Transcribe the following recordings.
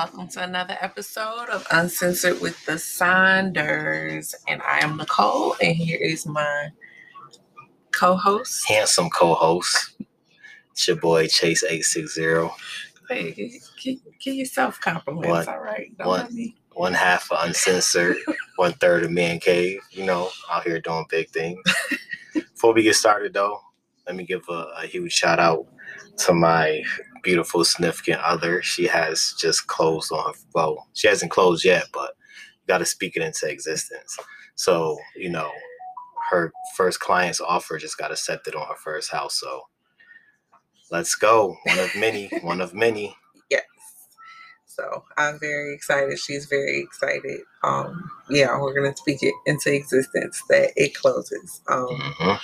welcome to another episode of Uncensored with the Saunders. And I am Nicole, and here is my co host. Handsome co host. It's your boy Chase860. Hey, give, yourself compliments, One- all right? Don't one- let me. One half of Uncensored, one third of Man Cave, you know, out here doing big things. Before we get started, though, let me give a, a huge shout out to my beautiful significant other. She has just closed on her, well, she hasn't closed yet, but you got to speak it into existence. So, you know, her first client's offer just got accepted on her first house. So let's go. One of many, one of many. Yes. So I'm very excited. She's very excited. Um, yeah, we're gonna speak it into existence that it closes. Um, hmm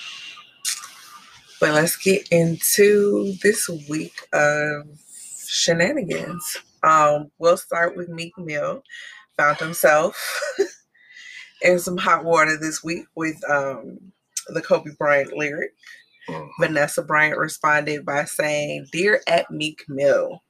But let's get into this week of shenanigans. Um, we'll start with Meek Mill. Found himself in some hot water this week with um, the Kobe Bryant lyric. Mhm. Vanessa Bryant responded by saying, Dear at Meek Mill,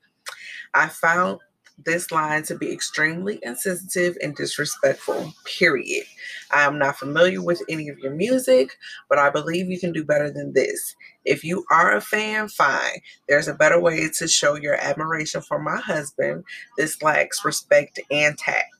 I found this line to be extremely insensitive and disrespectful, period. I am not familiar with any of your music, but I believe you can do better than this. If you are a fan, fine. There's a better way to show your admiration for my husband. This lacks respect and tact.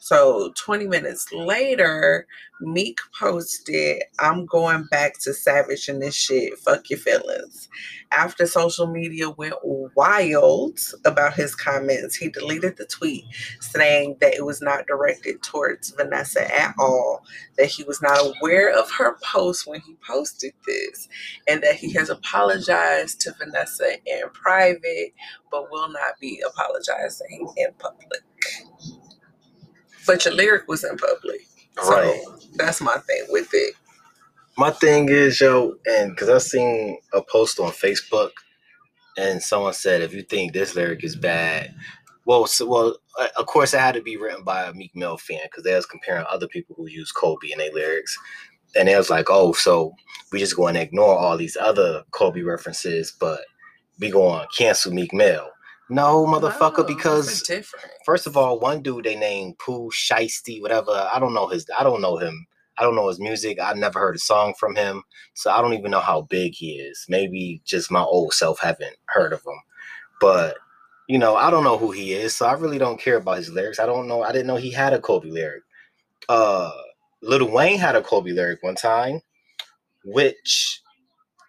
So 20 minutes later, Meek posted, I'm going back to savage in this shit. Fuck your feelings. After social media went wild about his comments, he deleted the tweet saying that it was not directed towards Vanessa at all, that he was not aware of her post when he posted this, and that he has apologized to Vanessa in private, but will not be apologizing in public. But your lyric was in public. So Right. that's my thing with it. My thing is, yo, and because I seen a post on Facebook, and someone said, if you think this lyric is bad, well, so, well, uh, of course, it had to be written by a Meek Mill fan because they was comparing other people who use Kobe in their lyrics, and they was like, oh, so we just going to ignore all these other Kobe references, but we going to cancel Meek Mill. No, motherfucker, No, because. First of all, one dude they named Pooh Shiesty, whatever. I don't know his. I don't know him. I don't know his music. I never heard a song from him, so I don't even know how big he is. Maybe just my old self haven't heard of him, but you know, I don't know who he is, so I really don't care about his lyrics. I don't know. I didn't know he had a Kobe lyric. Uh, Lil Wayne had a Kobe lyric one time, which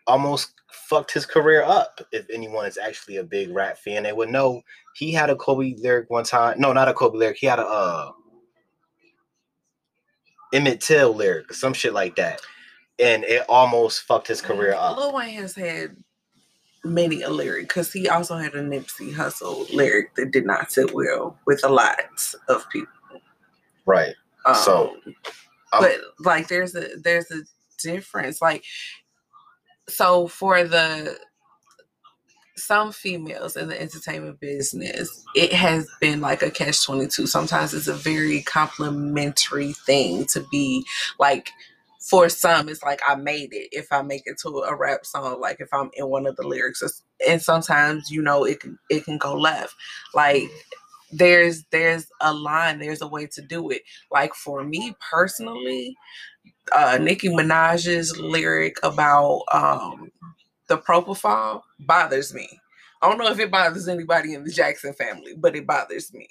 almost fucked his career up. If anyone is actually a big rap fan, they would know he had a Kobe lyric one time. No, not a Kobe lyric. He had a uh Emmett Till lyric some shit like that. And it almost fucked his career up. Lil Wayne has had many a lyric because he also had a Nipsey Hussle lyric that did not sit well with a lot of people. Right. Um, So, I'm- but like, there's a there's a difference. Like, so for the some females in the entertainment business, it has been like a catch 22. Sometimes it's a very complimentary thing to be like, for some, it's like I made it if I make it to a rap song, like if I'm in one of the lyrics. And sometimes, you know, it can it can go left. Like there's there's a line, there's a way to do it. Like for me personally, uh Nicki Minaj's lyric about um the propofol bothers me. I don't know if it bothers anybody in the Jackson family, but it bothers me.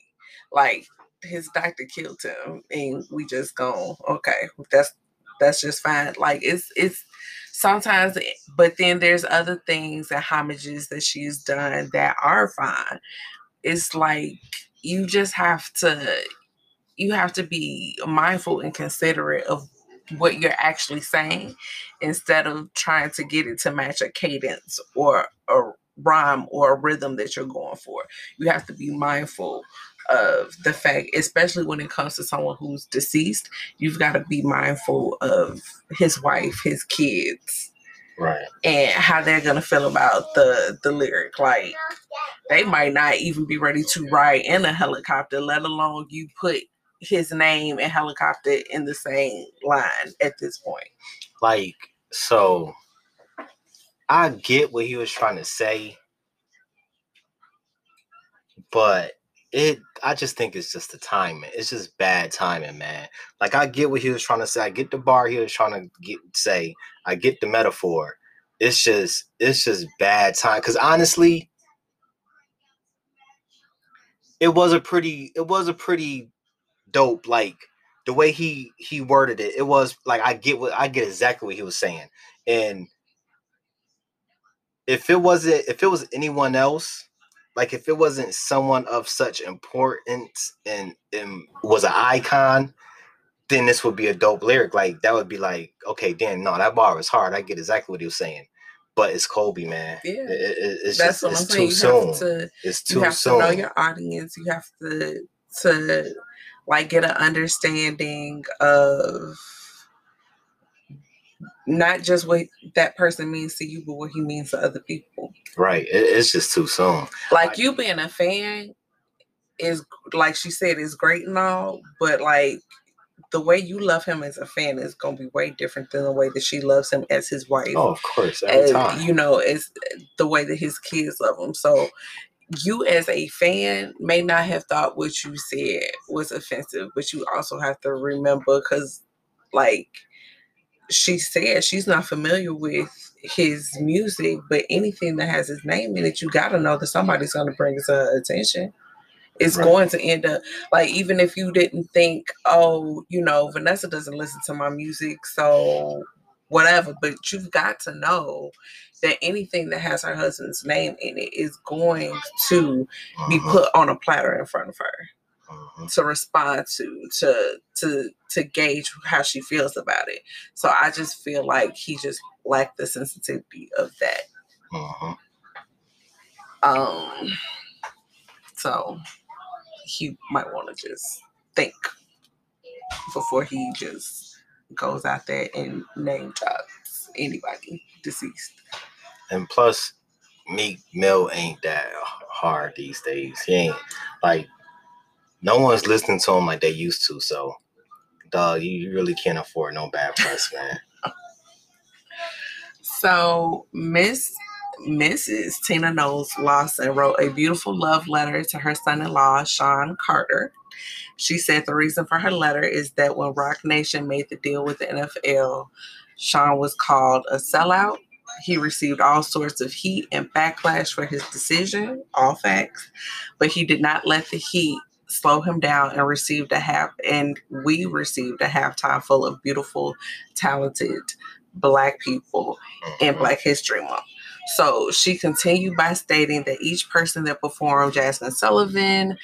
Like his doctor killed him, and we just go, okay, that's that's just fine. Like it's it's sometimes, but then there's other things and homages that she's done that are fine. It's like you just have to you have to be mindful and considerate of what you're actually saying instead of trying to get it to match a cadence or a rhyme or a rhythm that you're going for. You have to be mindful of the fact, especially when it comes to someone who's deceased, you've got to be mindful of his wife, his kids, right. and how they're gonna feel about the the lyric. Like they might not even be ready to ride in a helicopter, let alone you put his name and helicopter in the same line at this point. Like, so I get what he was trying to say, but it I just think it's just the timing. It's just bad timing, man. Like I get what he was trying to say. I get the bar he was trying to get say. I get the metaphor. It's just it's just bad time. Cause honestly, it was a pretty it was a pretty dope like the way he he worded it. It was like I get what I get exactly what he was saying. And if it wasn't if it was anyone else, like if it wasn't someone of such importance and, and was an icon, then this would be a dope lyric. Like that would be like, okay, damn, no, that bar was hard. I get exactly what he was saying. But it's Kobe, man. Yeah, It- it- it's that's just what I'm it's saying. too You soon. have to it's you have soon. to know your audience. You have to to like get an understanding of not just what that person means to you, but what he means to other people. right. It's just too soon. Like Like- you being a fan is like she said is great and all, but like the way you love him as a fan is gonna be way different than the way that she loves him as his wife. Oh, of course. Every and, time. you know, it's the way that his kids love him. So you as a fan may not have thought what you said was offensive, but you also have to remember because like she said she's not familiar with his music, but anything that has his name in it, you gotta know that somebody's gonna bring it to her attention. It's Right. going to end up like even if you didn't think, oh, you know, Vanessa doesn't listen to my music, so whatever, but you've got to know that anything that has her husband's name in it is going to be Mhm, put on a platter in front of her mhm. to respond to to to to gauge how she feels about it so i just feel like he just lacked the sensitivity of that Mhm. um so he might want to just think before he just goes out there and name drops anybody deceased And plus, Meek Mill ain't that hard these days. He ain't like no one's listening to him like they used to. So, dog, you, really can't afford no bad press, man. So Miss Mrs. Tina Knowles Lawson wrote a beautiful love letter to her son-in-law, Sean Carter. She said the reason for her letter is that when Roc Nation made the deal with the NFL, Sean was called a sellout. He received all sorts of heat and backlash for his decision, all facts, but he did not let the heat slow him down and received a half and we received a halftime full of beautiful, talented black people in Mhm. Black History Month. So she continued by stating that each person that performed, Jazmine Sullivan,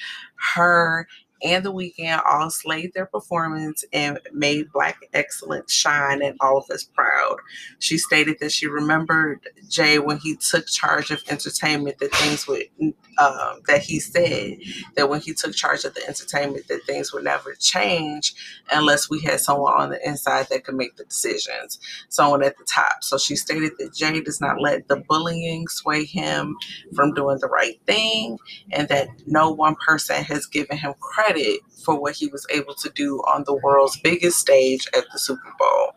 her, and the Weeknd all slayed their performance and made Black excellence shine and all of us proud. She stated that she remembered Jay when he took charge of entertainment, that things would, um, that he said that when he took charge of the entertainment, that things would never change unless we had someone on the inside that could make the decisions someone at the top. So she stated that Jay does not let the bullying sway him from doing the right thing, and that no one person has given him credit for what he was able to do on the world's biggest stage at the Super Bowl.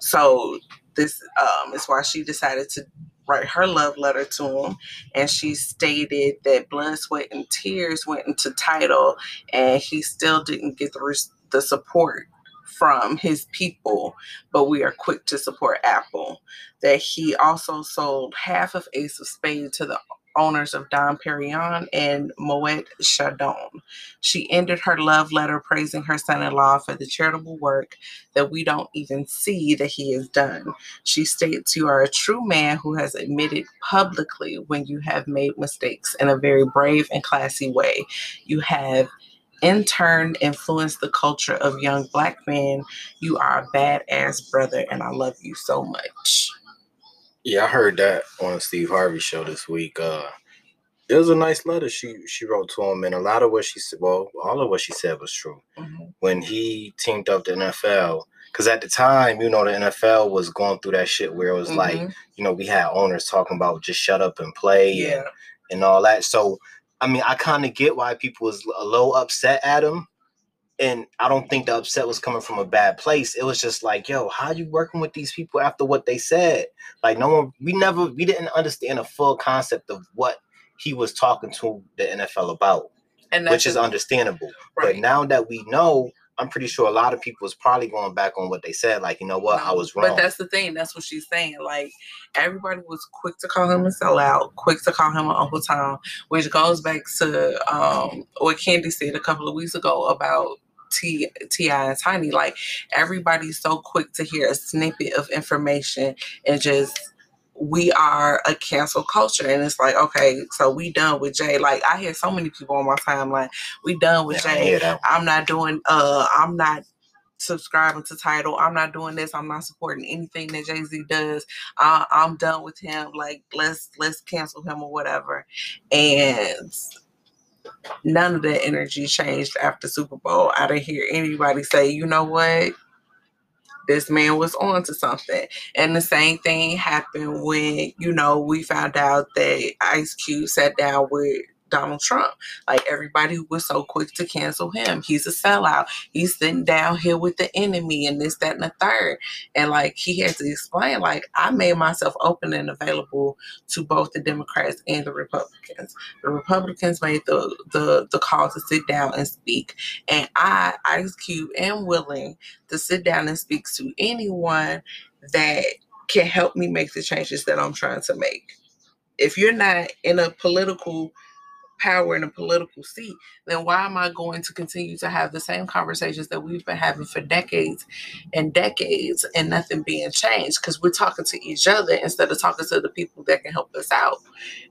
So this um, is why she decided to write her love letter to him, and she stated that blood, sweat, and tears went into Tidal, and he still didn't get the res- the support from his people but we are quick to support Apple. That he also sold half of Ace of Spades to the owners of Dom Perignon and Moet Chandon. She ended her love letter praising her son-in-law for the charitable work that we don't even see that he has done. She states, You are a true man who has admitted publicly when you have made mistakes in a very brave and classy way. You have in turn influenced the culture of young black men you are a badass brother, and I love you so much. Yeah, I heard that on Steve Harvey show this week. Uh, it was a nice letter she she wrote to him, and a lot of what she said, well, all of what she said was true. Mhm. When he teamed up the NFL, because at the time, you know, the NFL was going through that shit where it was like, Mhm. you know, we had owners talking about just shut up and play yeah, and, and all that. So, I mean, I kind of get why people was a little upset at him. And I don't think the upset was coming from a bad place. It was just like, yo, how you working with these people after what they said? Like, no one, we never, we didn't understand a full concept of what he was talking to the NFL about. and which is understandable. But now that we know, I'm pretty sure a lot of people is probably going back on what they said. Like, you know what, I was wrong. But that's the thing. That's what she's saying. Like everybody was quick to call him a sellout, quick to call him an Uncle Tom, which goes back to um, what Candy said a couple of weeks ago about T Ti and Tiny. Like everybody's so quick to hear a snippet of information and just we are a cancel culture and it's like okay so we done with jay like i hear so many people on my timeline we done with Yeah, jay. I'm not doing uh I'm not subscribing to Tidal. I'm not doing this. I'm not supporting anything that Jay-Z does. I, I'm done with him. Like let's let's cancel him or whatever. And none of that energy changed after Super Bowl. I didn't hear anybody say, you know what? This man was on to something. And the same thing happened when, you know, we found out that Ice Cube sat down with Donald Trump. Like everybody was so quick to cancel him. He's a sellout. He's sitting down here with the enemy and this, that, and the third. And like he had to explain, like, I made myself open and available to both the Democrats and the Republicans. The Republicans made the the, the call to sit down and speak. And I, Ice Cube, am willing to sit down and speak to anyone that can help me make the changes that I'm trying to make. If you're not in a political power in a political seat, then why am I going to continue to have the same conversations that we've been having for decades and decades and nothing being changed? Because we're talking to each other instead of talking to the people that can help us out.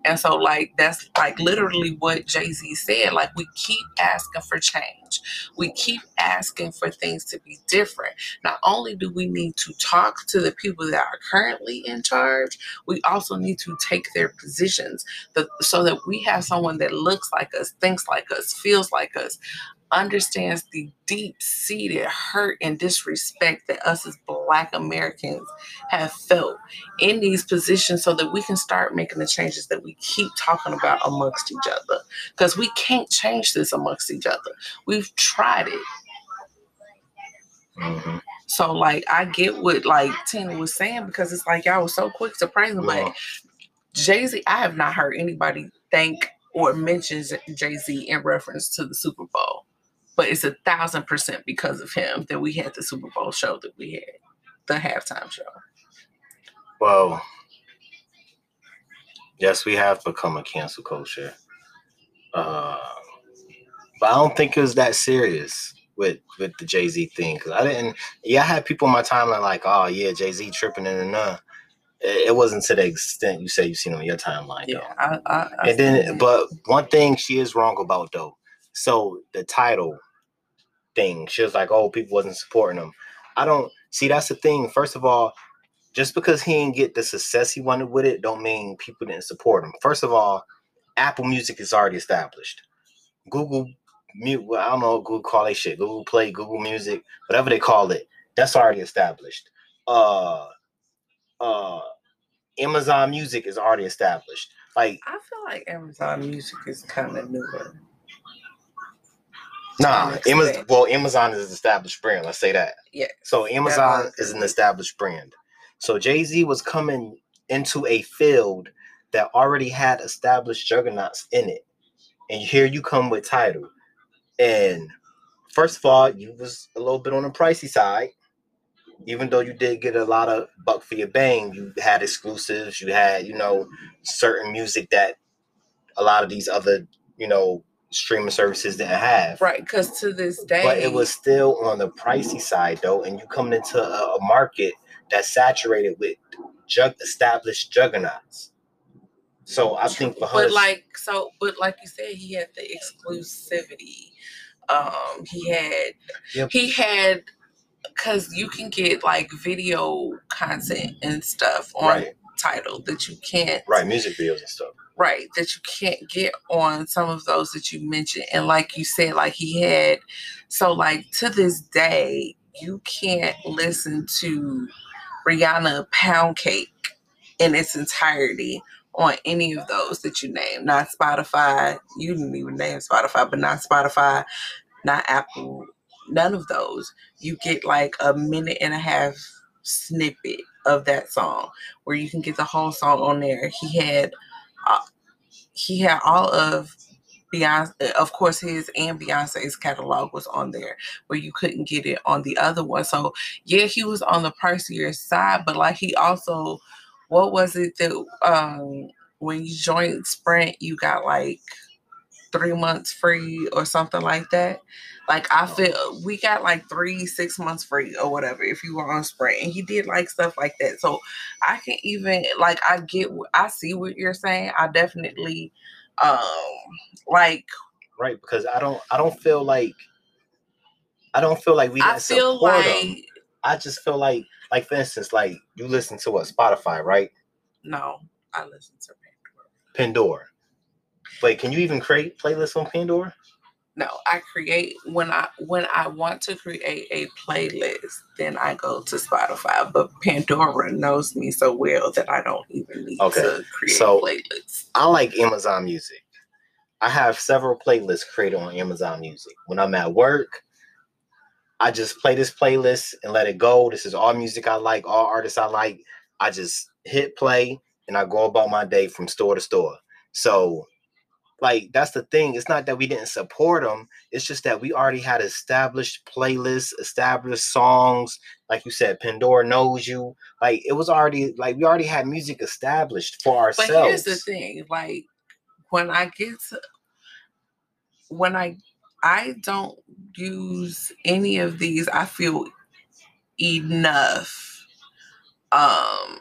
And so, like, that's like literally what Jay Z said. Like, we keep asking for change, we keep asking for things to be different. Not only do we need to talk to the people that are currently in charge, we also need to take their positions so that we have someone that looks like us, thinks like us, feels like us, understands the deep seated hurt and disrespect that us as Black Americans have felt in these positions so that we can start making the changes that we keep talking about amongst each other. Because we can't change this amongst each other. We've tried it. hmm So, like, I get what like Tina was saying because it's like y'all was so quick to praise him, but Jay Z, I have not heard anybody thank or mention Jay Z in reference to the Super Bowl. But it's a thousand percent because of him that we had the Super Bowl show that we had, the halftime show. Well, yes, we have become a cancel culture. Uh, but I don't think it was that serious with with the Jay Z thing because I didn't. Yeah, I had people on my timeline like, "Oh yeah, Jay Z tripping and and uh." It wasn't to the extent you say you've seen on your timeline, though. Yeah, I, I, I and then but one thing she is wrong about though so the Tidal thing. She was like oh people wasn't supporting him. I don't see that's the thing. First of all just because he didn't get the success he wanted with it don't mean people didn't support him. First of all apple music is already established. Google mute well, i don't know google call they shit. Google play google music whatever they call it that's already established. Uh uh amazon music is already established. Like I feel like Amazon Music is kind of newer. Nah, Amazon. Well, Amazon is an established brand. Let's say that. Yeah. So Amazon was is an established brand. So Jay Z was coming into a field that already had established juggernauts in it, and here you come with Tidal. And first of all, you was a little bit on the pricey side, even though you did get a lot of buck for your bang. You had exclusives. You had you know certain music that a lot of these other you know streaming services didn't have. Right, because to this day, But it was still on the pricey side though, and you coming into a, a market that's saturated with jug established juggernauts. So I think for her, but like so, but like you said, he had the exclusivity. Um, he had Yep. he had because you can get like video content and stuff on right, Tidal that you can't right, music videos and stuff. right that you can't get on some of those that you mentioned. And like you said like he had so like to this day you can't listen to rihanna pound cake in its entirety on any of those that you name. Not spotify you didn't even name spotify but not spotify not apple none of those. You get like a minute and a half snippet of that song where you can get the whole song on there he had uh, he had all of Beyonce, of course, his and Beyonce's catalog was on there, where you couldn't get it on the other one. So yeah, he was on the pricier side, but like he also, what was it that um when you joined Sprint, you got like three months free or something like that. Like I feel we got like three, six months free or whatever if you were on Sprint, and he did like stuff like that. So I can even like I get I see what you're saying. I definitely um like right because I don't I don't feel like I don't feel like we I feel like them. I just feel like like for instance like you listen to what Spotify right? No, I listen to Pandora. Pandora. Wait, can you even create playlists on Pandora? No, I create when I when I want to create a playlist, then I go to Spotify. But Pandora knows me so well that I don't even need okay. to create so, playlists. I like Amazon Music. I have several playlists created on Amazon Music. When I'm at work, I just play this playlist and let it go. This is all music I like, all artists I like. I just hit play and I go about my day from store to store. So like that's the thing. It's not that we didn't support them. It's just that we already had established playlists, established songs. Like you said, Pandora knows you. Like it was already like we already had music established for ourselves. But here's the thing: like when I get to when I I don't use any of these, I feel enough um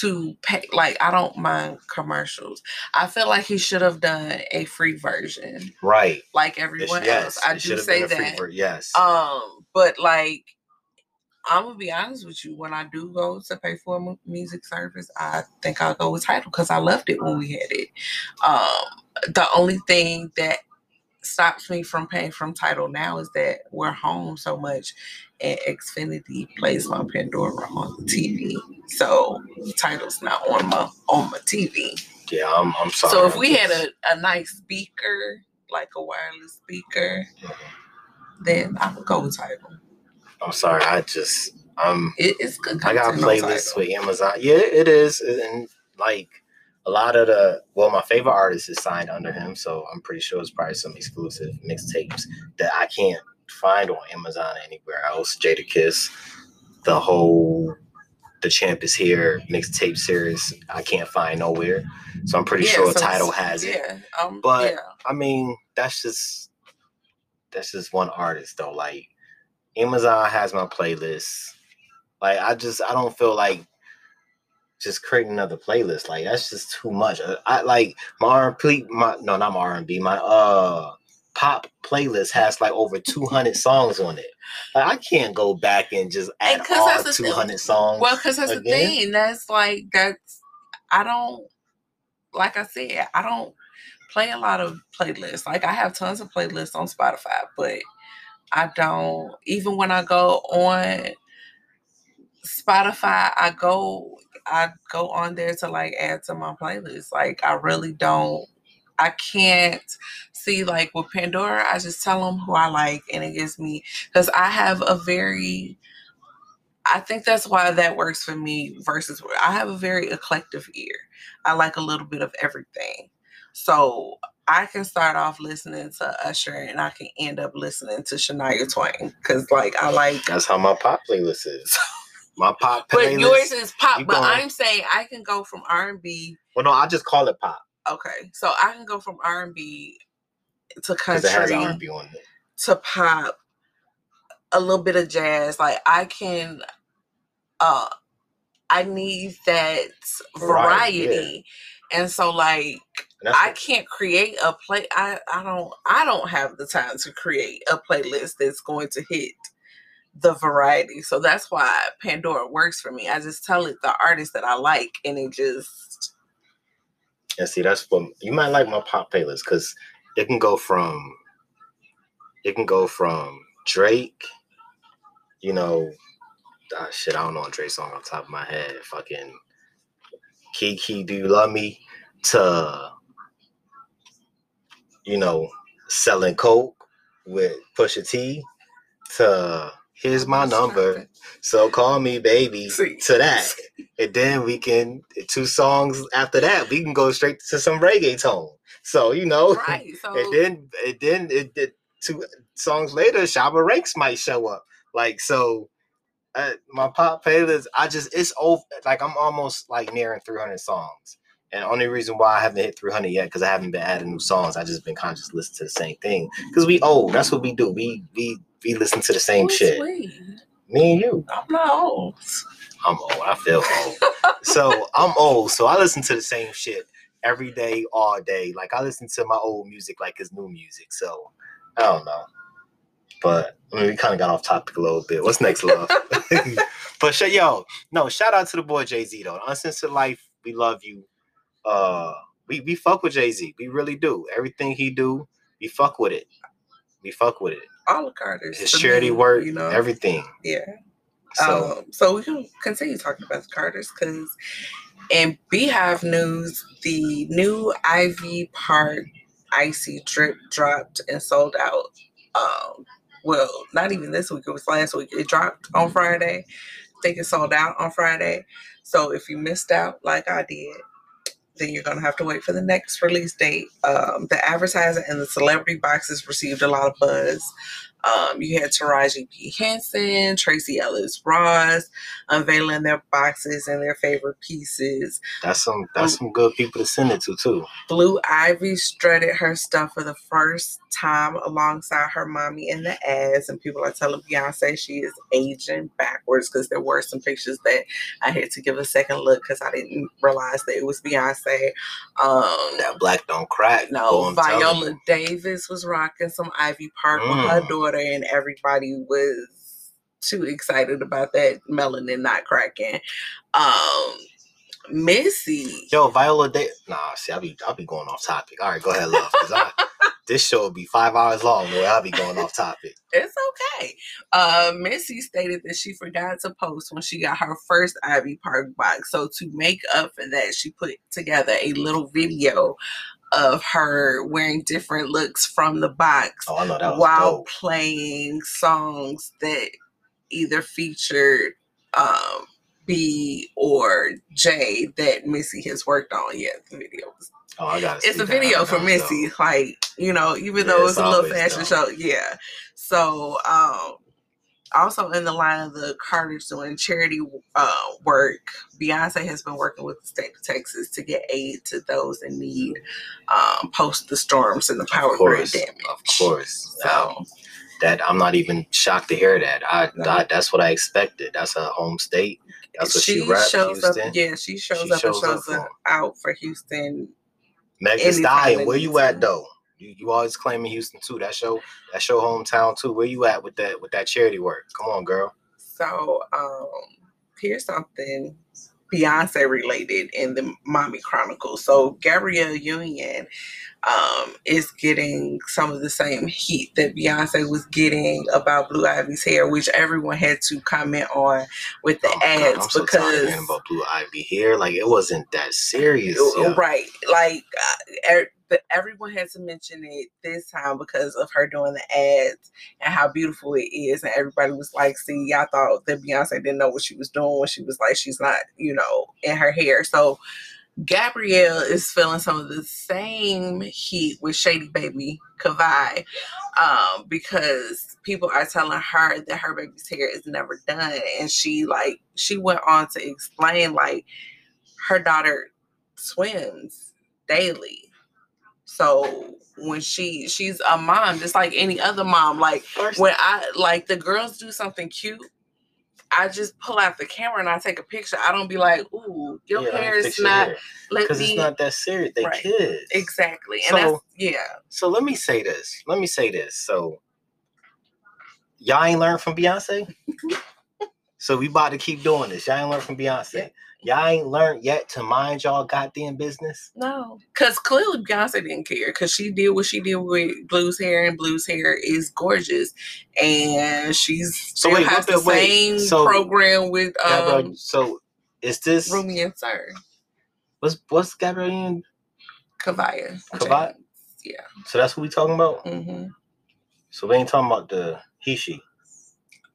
to pay like I don't mind commercials. I feel like he should have done a free version. Right. Like everyone yes, else. I do say that. Ver- yes. Um, but like I'm gonna be honest with you. When I do go to pay for a music service, I think I'll go with Tidal because I loved it when we had it. Um, the only thing that stops me from paying from Tidal now is that we're home so much and Xfinity plays my Pandora on the TV. So Tidal's not on my on my TV. Yeah, I'm, I'm sorry. So if we had a, a nice speaker, like a wireless speaker, then I would go with Tidal. I'm sorry, I just um it, it's good. I got playlists with Amazon. Yeah, it is, and like a lot of the well, my favorite artist is signed under him, so I'm pretty sure it's probably some exclusive mixtapes that I can't find on Amazon anywhere else. Jadakiss, the whole the champ is here mixtape series I can't find nowhere. So I'm pretty yeah, sure so Tidal has it. Yeah, um, but yeah. I mean that's just that's just one artist though. Like Amazon has my playlist. Like I just I don't feel like just creating another playlist. Like that's just too much. I, I like my R&B, my no, not my R&B, my uh pop playlist has like over 200 songs on it. Like, I can't go back and just add and all 200 th- songs. Well, because that's again. the thing. That's like that's I don't like I said I don't play a lot of playlists. Like I have tons of playlists on Spotify, but I don't even when I go on Spotify, I go I go on there to like add to my playlist. Like I really don't I can't see like with Pandora, I just tell them who I like and it gives me because I have a very I think that's why that works for me versus I have a very eclectic ear. I like a little bit of everything. So I can start off listening to Usher and I can end up listening to Shania Twain because like I like that's how my pop playlist is. My pop playlist. But yours is pop. But I'm saying I can go from R and B. Well, no, I just call it pop. Okay, so I can go from R and B to country R&B to pop, a little bit of jazz. Like I can, uh, I need that variety, variety yeah. and so like I can't create a play. I I don't I don't have the time to create a playlist that's going to hit the variety. So that's why Pandora works for me. I just tell it the artist that I like, and it just and see, that's what you might like my pop playlist because it can go from it can go from Drake, you know, ah, shit, I don't know a Drake song on top of my head. Fucking Kiki, do you love me? To you know, selling coke with Pusha T to Here's my number. So call me baby See. to that. And then we can two songs after that, we can go straight to some reggaeton. So, you know, Right. So and then and then it did two songs later, Shabba Ranks might show up. Like so uh, my pop playlist, I just it's over like I'm almost like nearing 300 songs. And only reason why I haven't hit 300 yet because I haven't been adding new songs. I just been kind of just listening to the same thing because we old. That's what we do. We we we listen to the same Who's shit. we? Me and you. I'm not old. I'm old. I feel old. so I'm old. So I listen to the same shit every day, all day. Like I listen to my old music like it's new music. So I don't know. But I mean, we kind of got off topic a little bit. What's next, love? but sh- yo, no, shout out to the boy Jay Z though. Uncensored Life, we love you. Uh, we we fuck with Jay Z. We really do. Everything he do, we fuck with it. We fuck with it. All the Carters. His charity me, work, you know. everything. yeah. So um, so we can continue talking about the Carters because in BeyHive news, the new Ivy Park icy drip dropped and sold out. Um, well, not even this week; it was last week. It dropped on Friday. I think it sold out on Friday. So if you missed out, like I did, then you're gonna have to wait for the next release date. Um, the advertising and the celebrity boxes received a lot of buzz. Um, you had Taraji P. Henson, Tracee Ellis Ross unveiling their boxes and their favorite pieces. that's some that's some good people to send it to too. Blue Ivy strutted her stuff for the first time alongside her mommy in the ads, and people are telling Beyonce she is aging backwards because there were some pictures that I had to give a second look because I didn't realize that it was Beyonce. Um, That black don't crack. no, Viola. Davis was rocking some Ivy Park with her Mm. Daughter, and everybody was too excited about that melanin not cracking. Um, Missy, Yo, Viola Day. Nah, see, I'll be I'll be going off topic. All right, go ahead, love. I, this show will be five hours long. Boy, I'll be going off topic. it's okay. Uh, Missy stated that she forgot to post when she got her first Ivy Park box. So to make up for that, she put together a little video of her wearing different looks from the box. Oh, I know that while dope. playing songs that either featured um, B or J that Missy has worked on. Yeah, the video. was- Oh, I got it. It's a video for Missy. Like you know, even Yeah, though it's it's a little fashion dope. show. Yeah. So um, also in the line of the Carters doing charity uh, work, Beyonce has been working with the state of Texas to get aid to those in need um, post the storms and the power Of grid damage. of course. So That I'm not even shocked to hear that. I, No. I that's what I expected. That's her home state. That's what she, rep. shows Houston. up. Yeah, she shows She up shows and shows up out for Houston. Meg Thee anytime Stallion, where you at though? You, you always claiming Houston too. That's your that's your hometown too. Where you at with that with that charity work? Come on, girl. So um, here's something Beyonce related in the Mommy Chronicles. So Gabrielle Union um, is getting some of the same heat that Beyonce was getting about Blue Ivy's hair, which everyone had to comment on with the Oh my God, ads I'm so because about Blue Ivy hair, Like it wasn't that serious. Right. Like uh, er, but everyone had to mention it this time because of her doing the ads and how beautiful it is. And everybody was like, see, I thought that Beyonce didn't know what she was doing when she was like, she's not, you know, in her hair. So Gabrielle is feeling some of the same heat with Shady Baby Kavai um, because people are telling her that her baby's hair is never done. And she like she went on to explain like her daughter swims daily. So when she she's a mom, just like any other mom, like when I like the girls do something cute, I just pull out the camera and I take a picture. I don't be like, "Ooh, your yeah, hair is not." because me it's not that serious. They Right. kids. exactly, and So- that's yeah. So let me say this. Let me say this. So y'all ain't learned from Beyonce. so we about to keep doing this. Y'all ain't learned from Beyonce. Y'all ain't learned yet to mind y'all goddamn business. No, because clearly Beyonce didn't care because she did what she did with Blue's hair, and Blue's hair is gorgeous, and she's So still wait, has the the- wait, same so- program with Gabrielle, um so is this Rumi and Sir what's what's Gabrielle? Union? Kaavia. Kaavia? Yeah. So that's what we talking about. hmm So we ain't talking about the he she.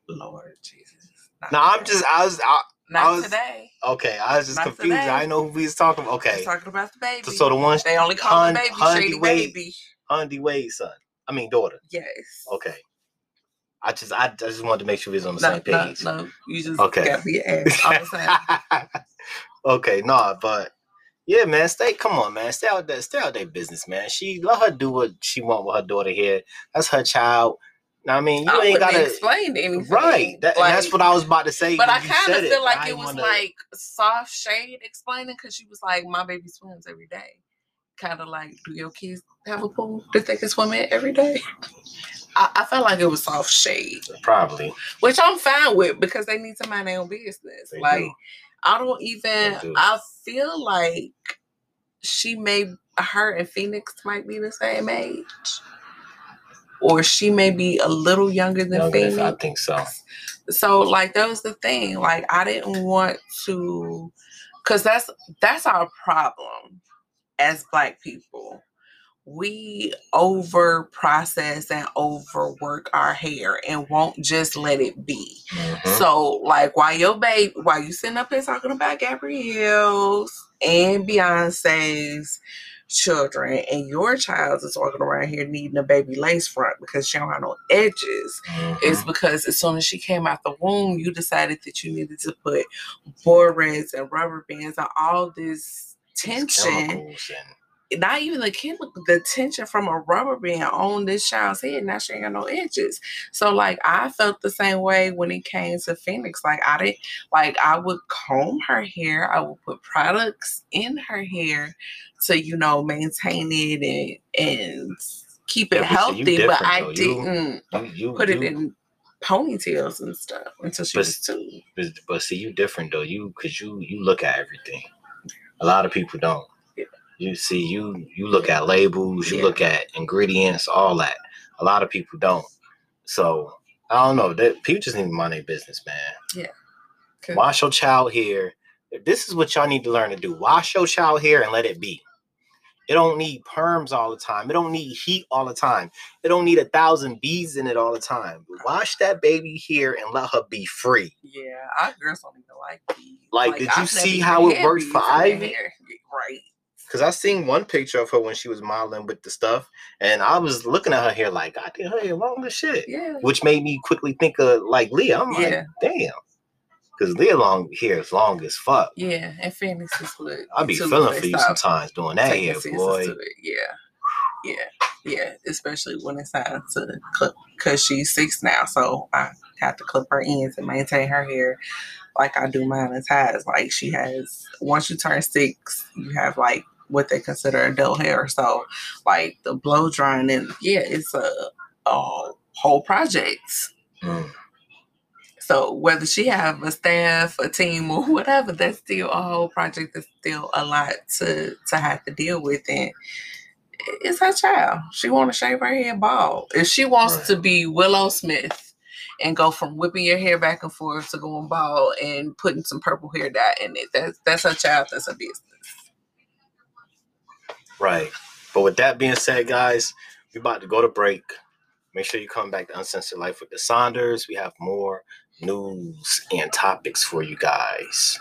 Lord Jesus. Not No, I'm just I was I, not was- today. okay. I was just Not confused. today. I didn't know who we was talking about. Okay, talking about the baby. so, so the one they only call Hun- the baby Hundi Shady Wade. Baby. Hundy Wade's son. I mean daughter. Yes. Okay. I just I, I just wanted to make sure we was on the No, same page. no. no, You just Okay. be an ass all the time. okay, nah, but yeah, man, stay. Come on, man, stay out there, stay out their business, man. She let her do what she want with her daughter here. That's her child. I mean, you I ain't gotta. explain anything. Right, that, and that's what I was about to say. But I kind of feel like it was wanna- like soft shade explaining because she was like, "My baby swims every day." Kind of like, do your kids have a pool that they can swim in every day? I, I felt like it was soft shade, probably. which I'm fine with because they need to mind their own business. They like, do. I don't even. Do. I feel like she may, her and Phoenix might be the same age, or she may be a little younger than Younger Phoenix I think so. so like that was the thing like i didn't want to because that's that's our problem as black people we over process and overwork our hair and won't just let it be Mhm. so like while your baby while you sitting up here talking about gabrielle's and beyonce's children and your child is walking around here needing a baby lace front because she don't have no edges Mhm. is because as soon as she came out the womb, you decided that you needed to put borax and rubber bands and all this tension, and not even the chemical, the tension from a rubber band on this child's head. Now she ain't got no edges. So like I felt the same way when it came to Phoenix. Like I didn't like I would comb her hair, I would put products in her hair to, you know, maintain it and and keep it Yeah, you healthy. But I though. Didn't you, you, put it in ponytails and stuff until she But- was two. But, but see, you different though. You because you you look at everything. A lot of people don't. Yeah. You see, you you look at labels, you Yeah. look at ingredients, all that. A lot of people don't. So I don't know. That people just need to mind their business, man. 'Cause- Wash your child here. This is what y'all need to learn to do. Wash your child here and let it be. It don't need perms all the time. It don't need heat all the time. It don't need a thousand bees in it all the time. Wash that baby here and let her be free. Yeah, our girls don't even like bees. Like, did you I've see how it worked for Ivy? Cause I seen one picture of her when she was modeling with the stuff, and I was looking at her hair like, God damn, her hair long as shit. Yeah. Which made me quickly think of like Leah. I'm Yeah. like, damn. Cause Leah long hair is long as fuck. Yeah, and Phoenix is what I be feeling for you sometimes doing that hair, boy. Yeah. Yeah. Yeah. Especially when it's time to clip because she's six now. So I have to clip her ends and maintain her hair like I do mine and ties. Like she has once you turn six, you have like what they consider adult hair. So like the blow drying and yeah, it's a, a whole project. Mm. So whether she have a staff, a team, or whatever, that's still a whole project. That's still a lot to to have to deal with, and it's her child. She want to shave her hair bald. If she wants Right. to be Willow Smith and go from whipping your hair back and forth to going bald and putting some purple hair dye in it, that's that's her child. That's her business. Right. But with that being said, guys, we about to go to break. Make sure you come back to Uncensored Life with the Saunders. We have more news and topics for you guys.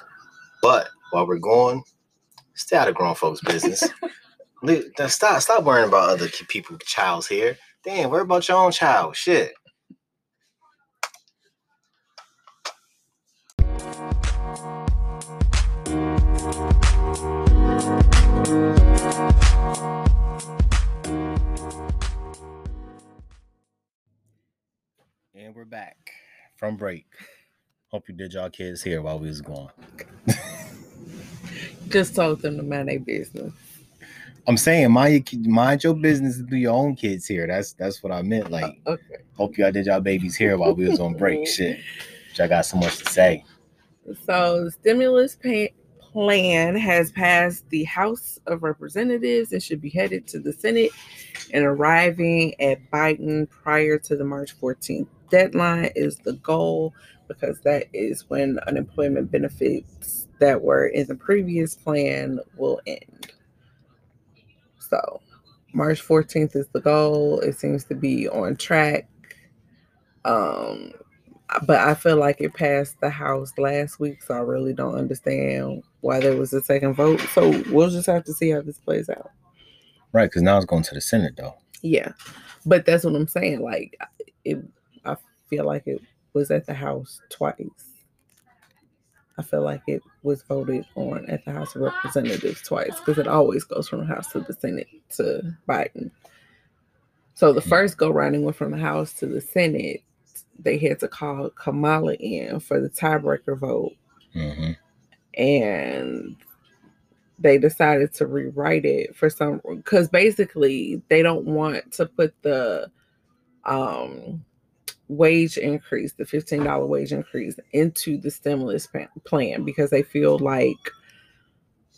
But while we're going, stay out of grown folks' business. Stop, stop worrying about other people's child's here. Damn, worry about your own child. Shit. And we're back from break. Hope you did y'all kids here while we was gone. Just told them to mind their business. I'm saying mind your, mind your business and do your own kids here. That's that's what I meant. Like, oh, Okay. hope y'all did y'all babies here while we was on break. Shit, I got so much to say. So the stimulus pay- plan has passed the House of Representatives and should be headed to the Senate and arriving at Biden prior to the March 14th deadline is the goal because that is when unemployment benefits that were in the previous plan will end. So March 14th is the goal. It seems to be on track. Um but I feel like it passed the House last week, so I really don't understand why there was a second vote. So we'll just have to see how this plays out. Right, because now it's going to the Senate, though. Yeah, but that's what I'm saying. Like, it, feel like it was at the House twice. I feel like it was voted on at the House of Representatives twice because it always goes from the House to the Senate to Biden. So the first go round went from the House to the Senate. They had to call Kamala in for the tiebreaker vote. Mm-hmm. And they decided to rewrite it for some because basically they don't want to put the um wage increase, the $15 wage increase, into the stimulus plan because they feel like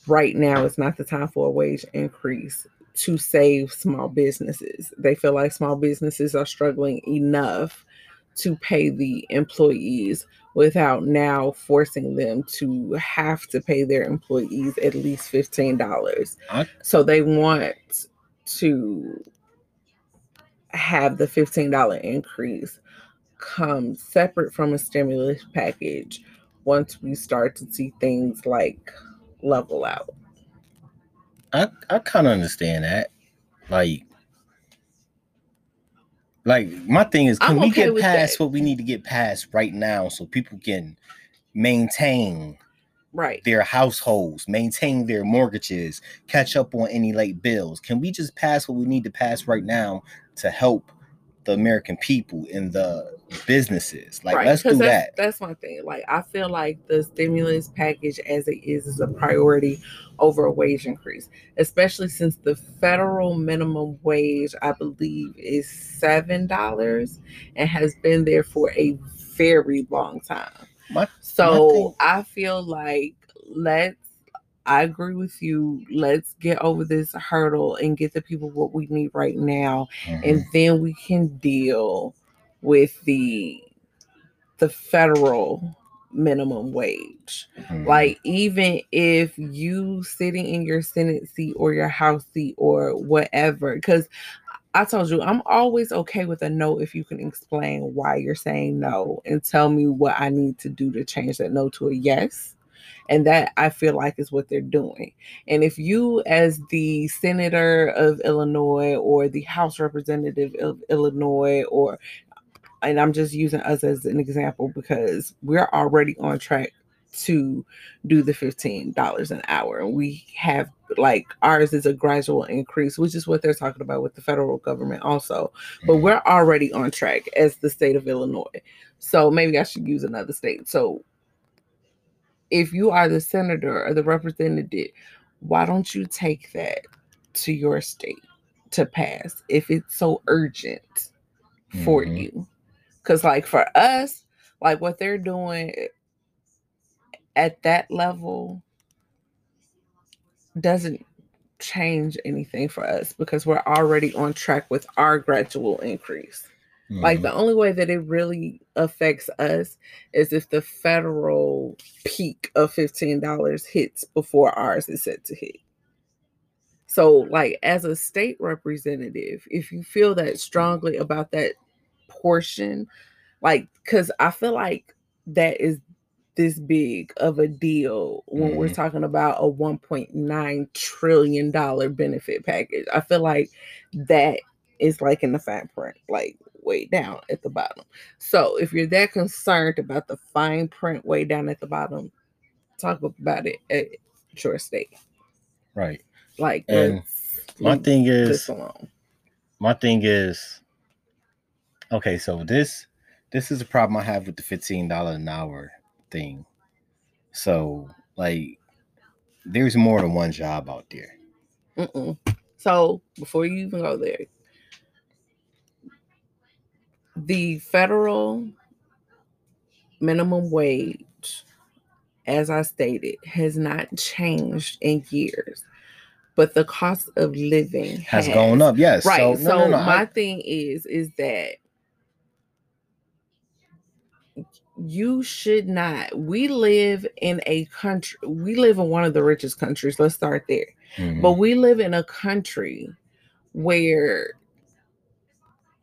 right now it's not the time for a wage increase to save small businesses. They feel like small businesses are struggling enough to pay the employees without now forcing them to have to pay their employees at least $15. I- so they want to have the $15 increase come separate from a stimulus package once we start to see things like level out. I I kind of understand that. Like, like my thing is, can I'm we okay get past that. what we need to get past right now, so people can maintain Right. their households, maintain their mortgages, catch up on any late bills? Can we just pass what we need to pass right now to help the American people and the businesses? Like, right. let's do 'cause that. that's, That's my thing. Like I feel like the stimulus package as it is is a priority over a wage increase, especially since the federal minimum wage, I believe, is seven dollars and has been there for a very long time. My- So thing- I feel like let's I agree with you. Let's get over this hurdle and get the people what we need right now Mhm. and then we can deal with the the federal minimum wage. Mhm. Like even if you sitting in your Senate seat or your House seat or whatever, because I told you I'm always okay with a no if you can explain why you're saying no and tell me what I need to do to change that no to a yes. And that I feel like is what they're doing. And if you, as the senator of Illinois or the House representative of Illinois, or and I'm just using us as an example because we're already on track to do the $15 an hour. And we have like ours is a gradual increase, which is what they're talking about with the federal government also. But Mhm. we're already on track as the state of Illinois. So maybe I should use another state. So if you are the senator or the representative, why don't you take that to your state to pass if it's so urgent for Mhm. you? Because, like, for us, like what they're doing at that level doesn't change anything for us because we're already on track with our gradual increase. Like Mhm. the only way that it really affects us is if the federal peak of $15 hits before ours is set to hit. So, like, as a state representative, if you feel that strongly about that portion, like, because I feel like that is this big of a deal when we're Mhm. talking about a $1.9 trillion benefit package. I feel like that is like in the fat print, like way down at the bottom. So if you're that concerned about the fine print way down at the bottom, talk about it at your state. right. Like And My thing is, my thing is, okay. So this, this is a problem I have with the fifteen dollar an hour thing. So like, there's more than one job out there. Mm-mm. So before you even go there, the federal minimum wage, as I stated, has not changed in years, but the cost of living Has gone up, yes. Right. So, So, no, no, no. my I- thing is, is that you should not. We live in a country. We live in one of the richest countries. Let's start there. Mhm. But we live in a country where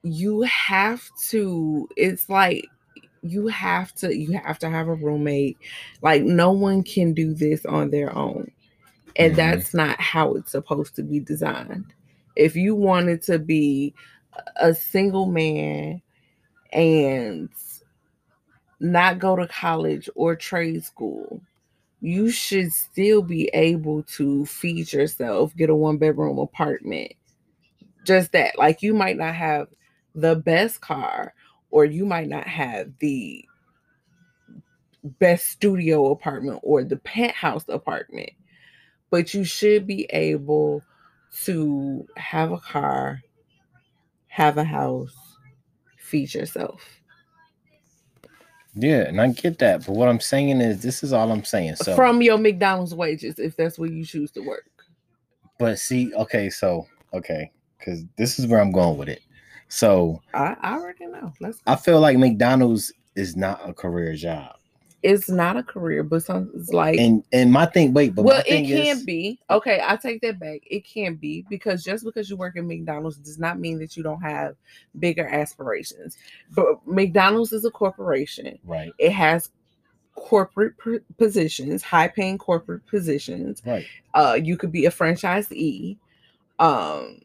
you have to, it's like you have to you have to have a roommate. Like no one can do this on their own. And Mhm. that's not how it's supposed to be designed. If you wanted to be a single man and not go to college or trade school, you should still be able to feed yourself, get a one bedroom apartment. Just that. Like you might not have the best car or you might not have the best studio apartment or the penthouse apartment, but you should be able to have a car, have a house, feed yourself. Yeah, and I get that. But what I'm saying is, this is all I'm saying. So, From your McDonald's wages, if that's where you choose to work. but see, okay, so okay, because this is where I'm going with it. So I, I already know. Let's I feel like McDonald's is not a career job, it's not a career, but some it's like and and my thing, wait, but well, it can is, be. Okay, I take that back. It can be because just because you work at McDonald's does not mean that you don't have bigger aspirations. But McDonald's is a corporation. right, It has corporate positions, high-paying corporate positions. right, Uh, you could be a franchisee. Um,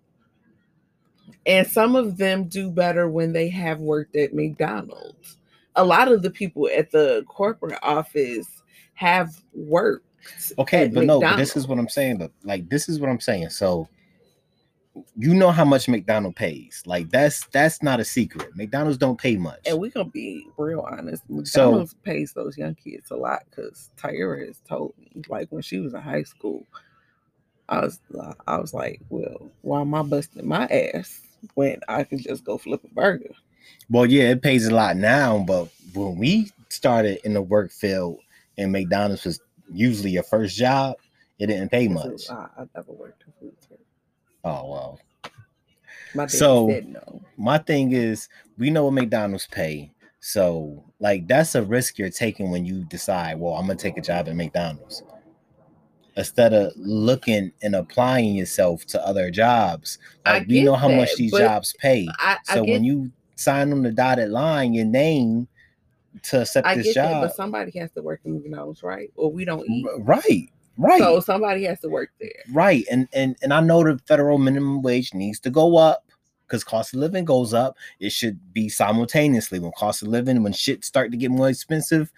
and some of them do better when they have worked at McDonald's. A lot of the people at the corporate office have worked. okay, but no, but this is what I'm saying. But like, this is what I'm saying. So. You know how much McDonald pays. Like that's that's not a secret. McDonald's don't pay much. And we're gonna be real honest. McDonald's pays those young kids a lot because Tyra has told me, like when she was in high school, I was I was like, well, why am I busting my ass when I can just go flip a burger? Well, yeah, it pays a lot now, but when we started in the work field and McDonald's was usually your first job, it didn't pay much. I, I never worked in food service. Oh well. My So- said no. My thing is, we know what McDonald's pay. So, like, that's a risk you're taking when you decide, well, I'm gonna take a job at McDonald's. Instead of looking and applying yourself to other jobs, like we know how much these jobs pay. I, I So get, when you sign on the dotted line, your name to accept I this get that, job, but somebody has to work in McDonald's, right? Or we don't eat. right, right. So somebody has to work there. Right. And and and I know the federal minimum wage needs to go up because cost of living goes up. It should be simultaneously when cost of living, when shit start to get more expensive,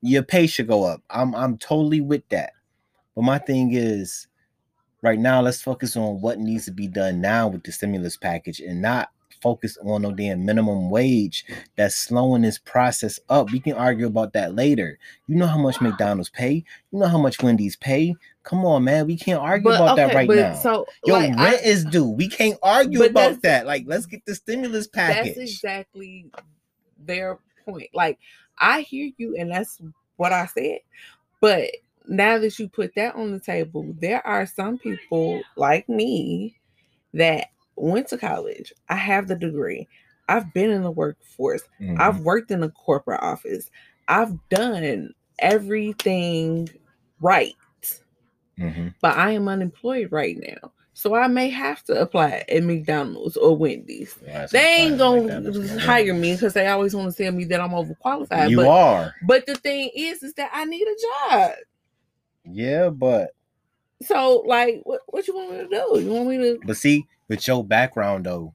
your pay should go up. I'm I'm totally with that. But my thing is right now, let's focus on what needs to be done now with the stimulus package and not focus on no damn minimum wage that's slowing this process up. We can argue about that later. You know how much McDonald's pay, you know how much Wendy's pay. Come on, man. We can't argue about that right but now. So Yo, like, rent I- is due. We can't argue about that. Like, let's get the stimulus package. That's exactly their point. Like I hear you, and that's what I said. But now that you put that on the table, there are some people like me that went to college. I have the degree. I've been in the workforce. Mhm. I've worked in a corporate office. I've done everything right, Mhm. but I am unemployed right now. So I may have to apply at McDonald's or Wendy's. That's They ain't gonna saying, like that. That's hire me because they always want to tell me that I'm overqualified. You but, are. but the thing is, is that I need a job. Yeah, but So, like, what, what you want me to do? You want me to? but see, with your background though,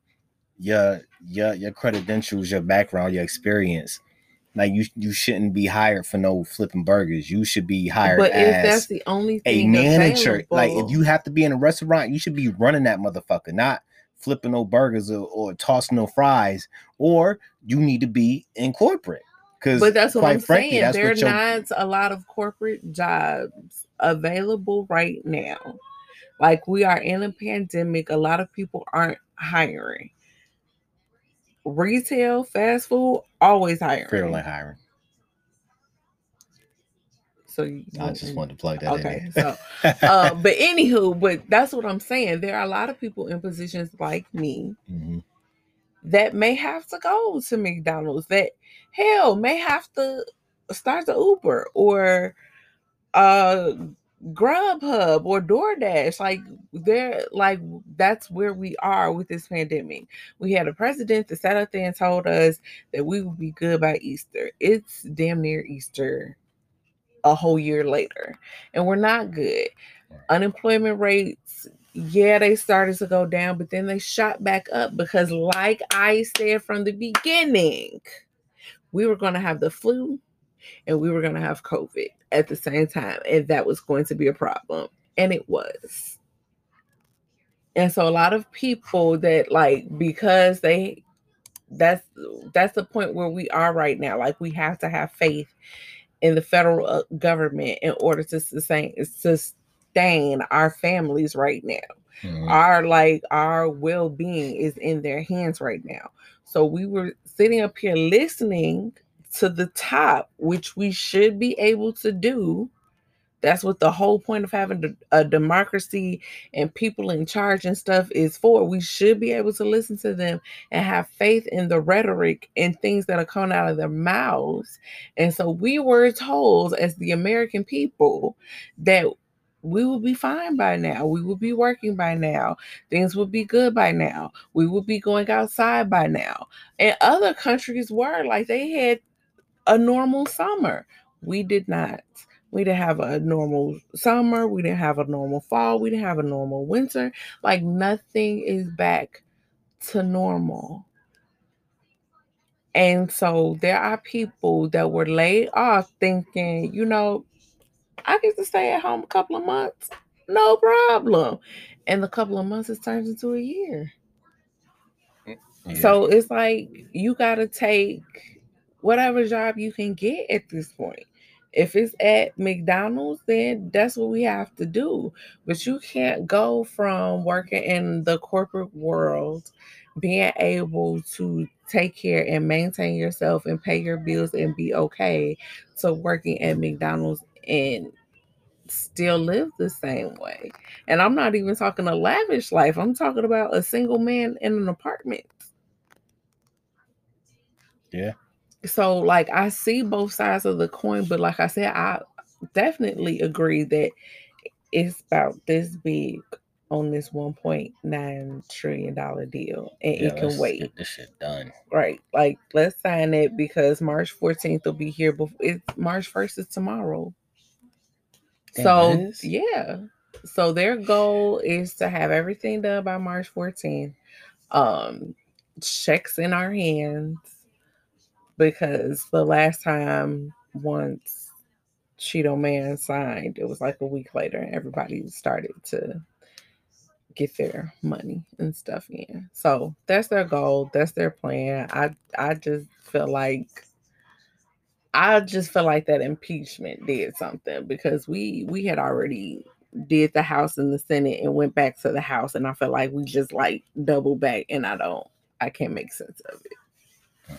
your your your credentials, your background, your experience, like you you shouldn't be hired for no flipping burgers. You should be hired But if as that's the only thing, a manager. Like if you have to be in a restaurant, you should be running that motherfucker, not flipping no burgers or, or tossing no fries. Or you need to be in corporate. Because But that's what I'm frankly, saying. There are not a lot of corporate jobs available right now. Like we are in a pandemic, a lot of people aren't hiring. Retail, fast food, always hiring. like hiring. So you, I just wanted to plug that okay. in. So, there. uh, but anywho, but that's what I'm saying. There are a lot of people in positions like me Mhm. that may have to go to McDonald's. That hell may have to start the Uber or uh Grubhub or DoorDash. Like they're like that's where we are with this pandemic. We had a president that sat up there and told us that we would be good by Easter. It's damn near Easter a whole year later, and we're not good. Unemployment rates, yeah, they started to go down, but then they shot back up because, like I said from the beginning, we were going to have the flu and we were going to have COVID at the same time, and that was going to be a problem, and it was. And so a lot of people that like because they that's that's the point where we are right now. Like we have to have faith in the federal uh, government in order to sustain sustain our families right now. Mm-hmm. Our like our well-being is in their hands right now. So we were sitting up here listening to the top, which we should be able to do. That's what the whole point of having a democracy and people in charge and stuff is for. We should be able to listen to them and have faith in the rhetoric and things that are coming out of their mouths. And so we were told, as the American people, that we will be fine by now. We will be working by now. Things will be good by now. We will be going outside by now. And other countries were like they had a normal summer. We did not. We didn't have a normal summer. We didn't have a normal fall. We didn't have a normal winter. Like nothing is back to normal. And so there are people that were laid off thinking, you know, I get to stay at home a couple of months, no problem. And the couple of months has turned into a year. Yeah. So it's like you got to take whatever job you can get at this point. If it's at McDonald's, then that's what we have to do. But you can't go from working in the corporate world, being able to take care and maintain yourself and pay your bills and be okay, to working at McDonald's and still live the same way. And I'm not even talking a lavish life. I'm talking about a single man in an apartment. Yeah. So like I see both sides of the coin, but like I said, I definitely agree that it's about this big on this 1.9 trillion dollar deal and yeah, it can wait get this shit done right like let's sign it because march 14th will be here before it's march 1st is tomorrow so yeah. So their goal is to have everything done by March 14th. Um checks in our hands because the last time once Cheeto Man signed, it was like a week later and everybody started to get their money and stuff in. So that's their goal. That's their plan. I I just feel like I just feel like that impeachment did something because we we had already did the House and the Senate and went back to the House, and I feel like we just like double back, and I don't, I can't make sense of it.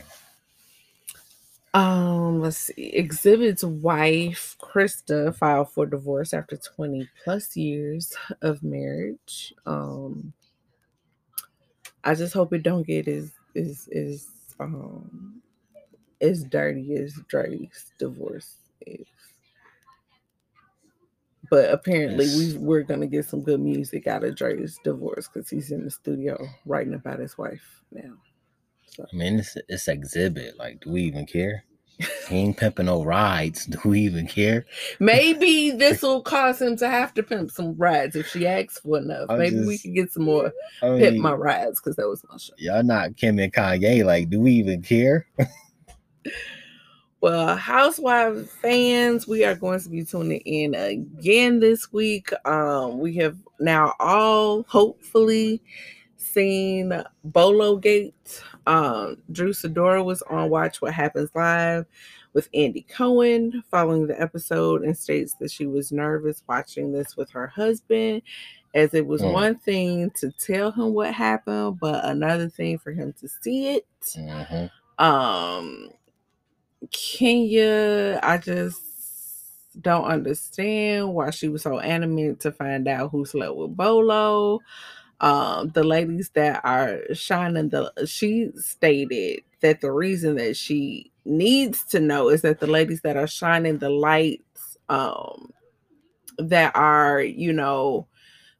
Um, let's see. Xzibit's wife, Krista, filed for divorce after 20 plus years of marriage. Um, I just hope it don't get as is is um as dirty as Dre's divorce is. But apparently, we we're gonna get some good music out of Dre's divorce because he's in the studio writing about his wife now. So. I mean, it's it's Xzibit. Like, do we even care? He ain't pimping no rides. Do we even care? Maybe this will cause him to have to pimp some rides if she asks for enough. I'm Maybe just, we can get some more I mean, pimp my rides because that was my show. Y'all not Kim and Kanye. Like, do we even care? Well, Housewives fans, we are going to be tuning in again this week. Um, we have now all hopefully seen Bolo Gate. Um, Drew Sidora was on Watch What Happens Live with Andy Cohen following the episode and states that she was nervous watching this with her husband as it was mm. one thing to tell him what happened, but another thing for him to see it. Mm-hmm. Um, Kenya, I just don't understand why she was so animated to find out who slept with Bolo. Um, the ladies that are shining the she stated that the reason that she needs to know is that the ladies that are shining the lights um that are, you know,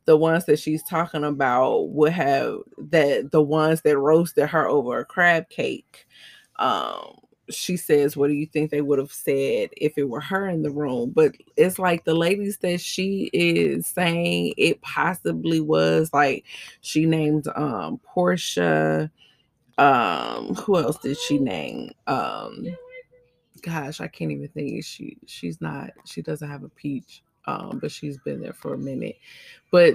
the ones that she's talking about would have that the ones that roasted her over a crab cake. Um, she says, What do you think they would have said if it were her in the room? But it's like the ladies that she is saying it possibly was like she named um Porsha. Um, who else did she name? Um, gosh, I can't even think. She she's not she doesn't have a peach. Um, but she's been there for a minute. But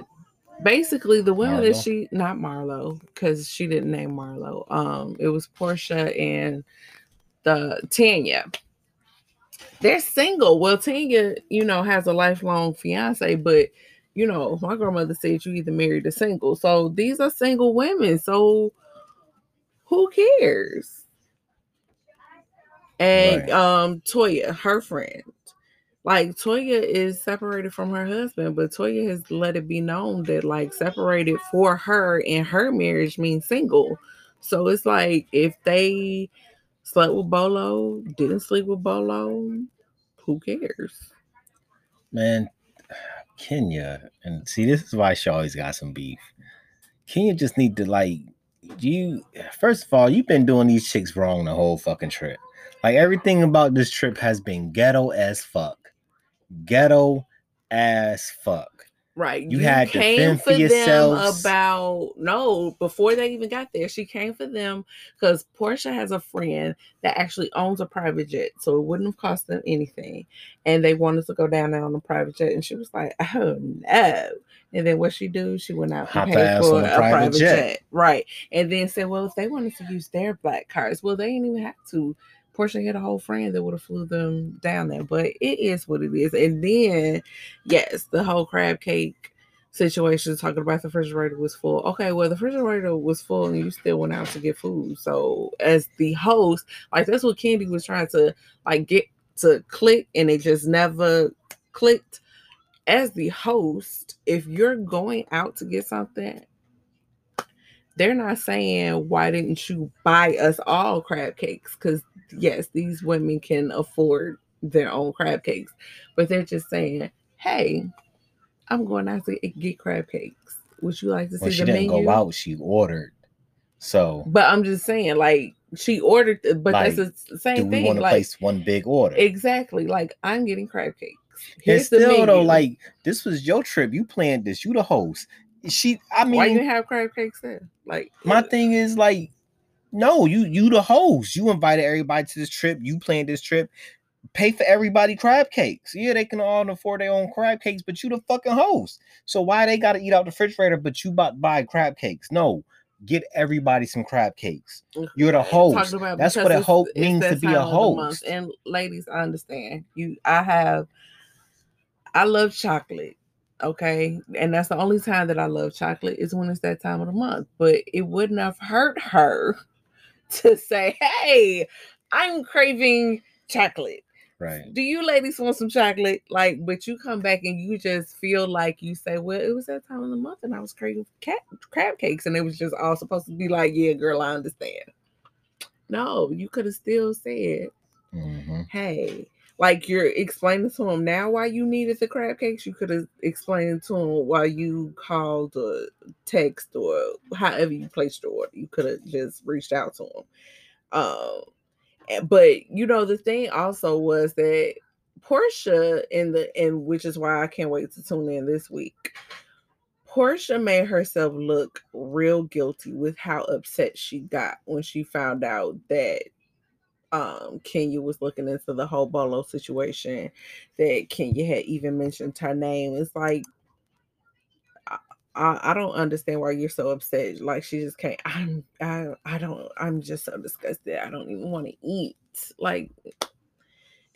basically the women that she not Marlo, because she didn't name Marlo. Um, it was Porsha and the Tanya. They're single. Well, Tanya, you know, has a lifelong fiance, but you know, my grandmother said you either married or single. So these are single women. So who cares? And Right. um Toya, her friend. Like Toya is separated from her husband, but Toya has let it be known that like separated for her and her marriage means single. So it's like if they slept with Bolo, didn't sleep with Bolo, who cares? man, Kenya, and see, this is why she always got some beef. Kenya just need to like you. First of all, you've been doing these chicks wrong the whole fucking trip. Like everything about this trip has been ghetto as fuck. Ghetto as fuck. Right. You had to fend for them yourselves. about no, before they even got there, she came for them because Porsha has a friend that actually owns a private jet. So it wouldn't have cost them anything. And they wanted to go down there on the private jet. And she was like, Oh no. And then what she do? She went out Hop and paid for a a private private, jet. jet. Right. And then said, Well, if they wanted to use their black cards, well, they didn't even have to. Porsha had a whole friend that would have flew them down there, but it is what it is. And then, yes, the whole crab cake situation talking about the refrigerator was full. Okay, well, the refrigerator was full and you still went out to get food. So, as the host, like that's what Kandi was trying to like get to click, and it just never clicked. As the host, if you're going out to get something, they're not saying why didn't you buy us all crab cakes because yes these women can afford their own crab cakes but they're just saying hey i'm going out to get crab cakes would you like to see When she the didn't menu go out, she ordered. So but i'm just saying like she ordered but Like, that's the same do we thing want to like place one big order? exactly like i'm getting crab cakes here's the still though, like this was your trip. You planned this. You the host. She, I mean, why you didn't have crab cakes there like my thing is like, no, you you the host. You invited everybody to this trip. You planned this trip. Pay for everybody crab cakes. Yeah, they can all afford their own crab cakes, but you the fucking host. So why they gotta eat out the refrigerator, but you about to buy crab cakes? No, get everybody some crab cakes. Mm-hmm. You're the host. That's what a host means to be a of the month. host. And ladies, I understand you. I have, I love chocolate. Okay, and that's the only time that I love chocolate is when it's that time of the month. But it wouldn't have hurt her to say, "Hey, I'm craving chocolate." Right. Do you ladies want some chocolate? Like, but you come back and you just feel like you say, "Well, it was that time of the month, and I was craving cat crab cakes," and it was just all supposed to be like, "Yeah, girl, I understand." No, you could have still said, Mhm. "Hey." Like you're explaining to him now why you needed the crab cakes. You could have explained to him why you called or text or however you placed your order. You could have just reached out to him. Um, but you know the thing also was that Porsha in the and which is why I can't wait to tune in this week. Porsha made herself look real guilty with how upset she got when she found out that um Kenya was looking into the whole Bolo situation, that Kenya had even mentioned her name. It's like I, I don't understand why you're so upset. Like she just can't. I'm I I don't. I'm just so disgusted. I don't even want to eat. Like,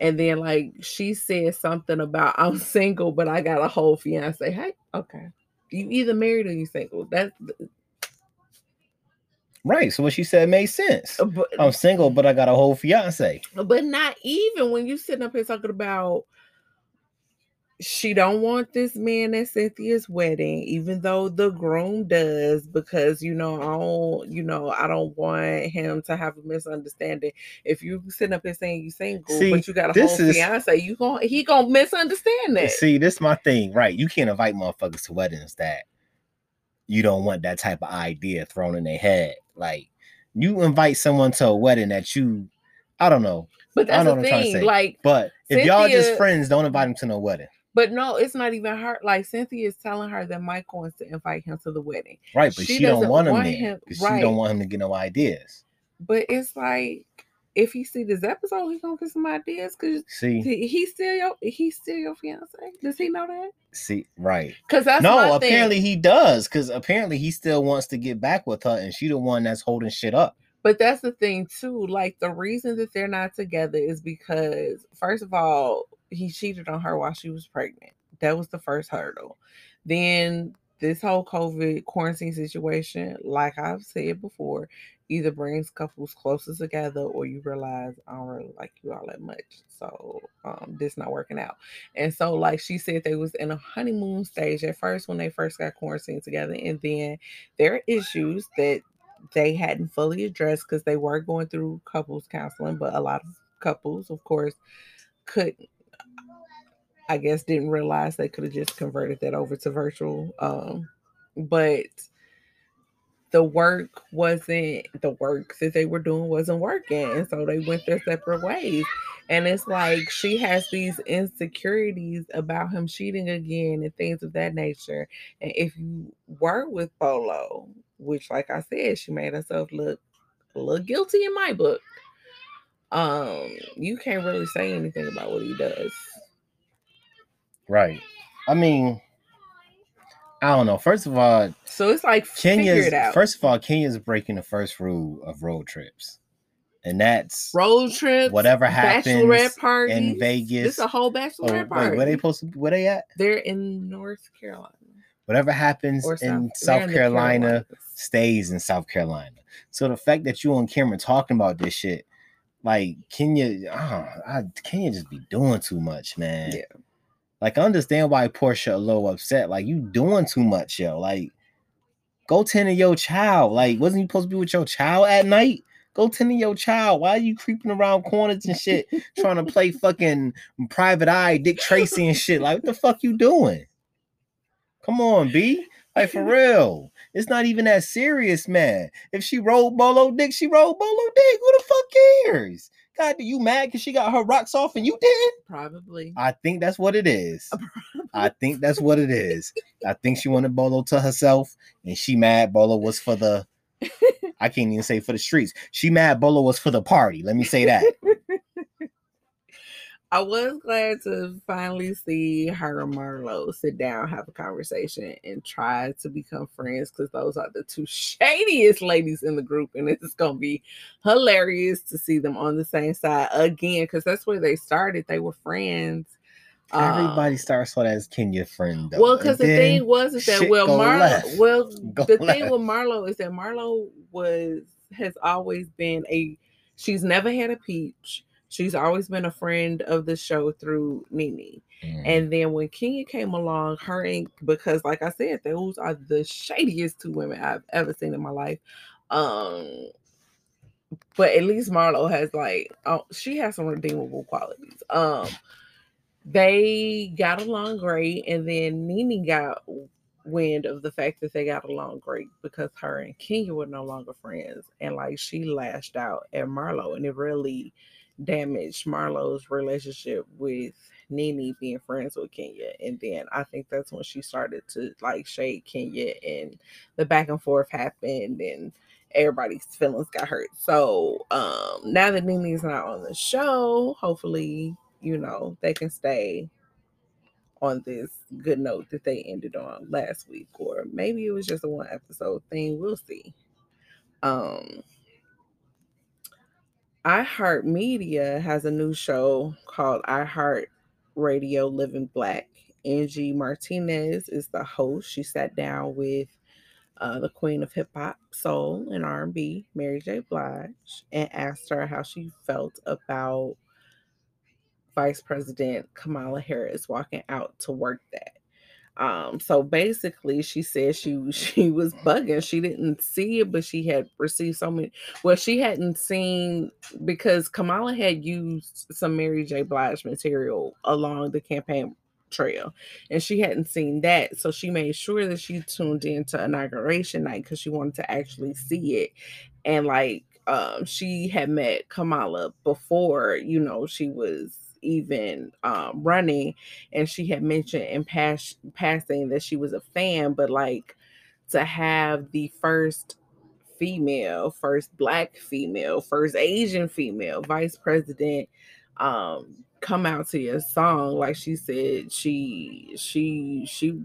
and then like she said something about I'm single, but I got a whole fiance. Hey, okay, you either married or you single. That's Right. So what she said made sense. Uh, but I'm single, but I got a whole fiance. but not even when you sitting up here talking about she don't want this man at Cynthia's wedding, even though the groom does, because you know, I don't, you know, I don't want him to have a misunderstanding. If you sitting up here saying you single, See, but you got a this whole is- fiance, you going he gonna misunderstand that. See, this is my thing, right? You can't invite motherfuckers to weddings that you don't want that type of idea thrown in their head. Like you invite someone to a wedding that you, I don't know, but I that's know the what I'm trying to thing, say. like, but if y'all just friends, don't invite them to no wedding, but no, it's not even her. Like Cynthia is telling her that Mike wants to invite him to the wedding, right? But She she, don't want him want there him- because she don't want him to get no ideas. but it's like if he see this episode, he gonna get some ideas because See, he, still your he still your fiance. Does he know that? see, right? Because that's no, apparently thing. he does because apparently he still wants to get back with her, and she the one that's holding shit up. But that's the thing too. Like the reason that they're not together is because first of all, he cheated on her while she was pregnant. That was the first hurdle. Then this whole COVID quarantine situation, like I've said before, either brings couples closer together or you realize I don't really like you all that much. So um this not working out. And so like she said they was in a honeymoon stage at first when they first got quarantined together. And then there are issues that they hadn't fully addressed because they were going through couples counseling, but a lot of couples, of course, couldn't I guess didn't realize they could have just converted that over to virtual. Um, but the work wasn't the work that they were doing wasn't working, and so they went their separate ways. And it's like she has these insecurities about him cheating again and things of that nature. And if you were with Bolo, which, like I said, she made herself look little guilty in my book. Um, you can't really say anything about what he does. Right. I mean, I don't know. First of all, So it's like figure Kenya's it out. first of all, Kenya's breaking the first rule of road trips, and that's road trips, whatever happens bachelorette parties in Vegas. It's a whole Oh, bachelorette wait, party. where they supposed to? Where they at? They're in North Carolina Whatever happens or in South, South Carolina Carolinas. stays in South Carolina. So the fact that you on camera talking about this shit, like Kenya, oh, I, Kenya just be doing too much, man. Yeah. Like I understand why Porsha a little upset. Like you doing too much, yo. Like go tend to your child. Like wasn't you supposed to be with your child at night? Go tend to your child. Why are you creeping around corners and shit, trying to play fucking private eye, Dick Tracy and shit? Like what the fuck you doing? Come on, B. Like for real. It's not even that serious, man. If she rolled Bolo dick, she rolled Bolo dick. Who the fuck cares? God, do you mad because she got her rocks off and you didn't? Probably. I think that's what it is. I think that's what it is. I think she wanted Bolo to herself, and she mad Bolo was for the. I can't even say for the streets. She mad Bolo was for the party. Let me say that. I was glad to finally see her and Marlo sit down, have a conversation, and try to become friends because those are the two shadiest ladies in the group. And it's going to be hilarious to see them on the same side again because that's where they started. They were friends. Everybody Um, starts with as Kenya friend though. Well, because the thing was is that well, Marlo. left. Well, Go the thing with Marlo is that Marlo was has always been a. She's never had a peach. She's always been a friend of the show through Nene. Mm. And then when Kenya came along, her and because like I said, those are the shadiest two women I've ever seen in my life. Um, but at least Marlo has like oh, she has some redeemable qualities. Um, they got along great, and then Nene got wind of the fact that they got along great because her and Kenya were no longer friends, and like she lashed out at Marlo, and it really damaged Marlo's relationship with Nene being friends with Kenya. And then I think that's when she started to like shade Kenya and the back and forth happened and everybody's feelings got hurt. So um now that Nene's not on the show, hopefully, you know, they can stay on this good note that they ended on last week. Or maybe it was just a one episode thing. We'll see. Um iHeart Media has a new show called iHeart Radio Living Black. Angie Martinez is the host. She sat down with uh, the queen of hip hop, soul, and R&B, Mary J. Blige, and asked her how she felt about Vice President Kamala Harris walking out to work that. Um, so basically, she said she she was bugging. She didn't see it, but she had received so many. Well, she hadn't seen because Kamala had used some Mary J. Blige material along the campaign trail, and she hadn't seen that. So she made sure that she tuned in to inauguration night because she wanted to actually see it. And like, um, she had met Kamala before, you know, she was even um, running, and she had mentioned in past passing that she was a fan, but like to have the first female, first black female, first Asian female vice president um come out to your song like she said she she she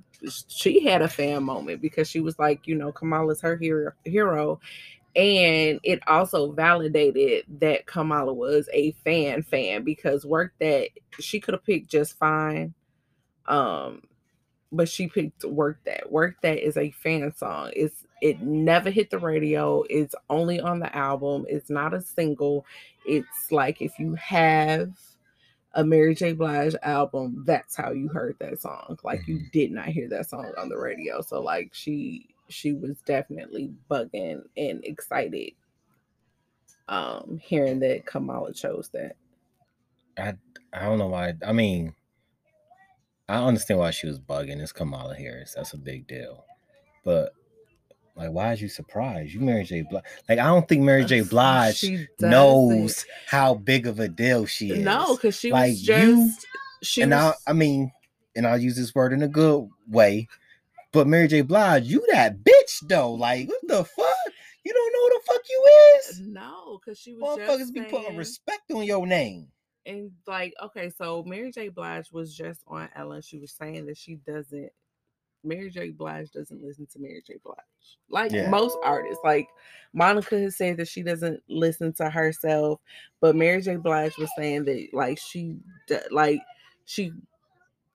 she had a fan moment because she was like you know kamala's her hero hero and it also validated that Kamala was a fan fan because work that she could have picked just fine. Um, but she picked work that. Work that is a fan song. It's it never hit the radio. It's only on the album. It's not a single. It's like if you have a Mary J. Blige album, that's how you heard that song. Like you mm-hmm. did not hear that song on the radio. So like she she was definitely bugging and excited um hearing that Kamala chose that. I I don't know why. I mean, I understand why she was bugging. It's Kamala Harris. That's a big deal. But like, why is you surprised? You Mary J. Blige. Like, I don't think Mary J. Blige knows how big of a deal she is. No, because she like was just you, she and was... I I mean, and I'll use this word in a good way. But Mary J. Blige, you that bitch though. Like, what the fuck? You don't know who the fuck you is? No, because she was motherfuckers be putting respect on your name. And like, okay, so Mary J. Blige was just on Ellen. She was saying that she doesn't Mary J. Blige doesn't listen to Mary J. Blige. Like yeah. most artists. Like Monica has said that she doesn't listen to herself, but Mary J. Blige was saying that like she like she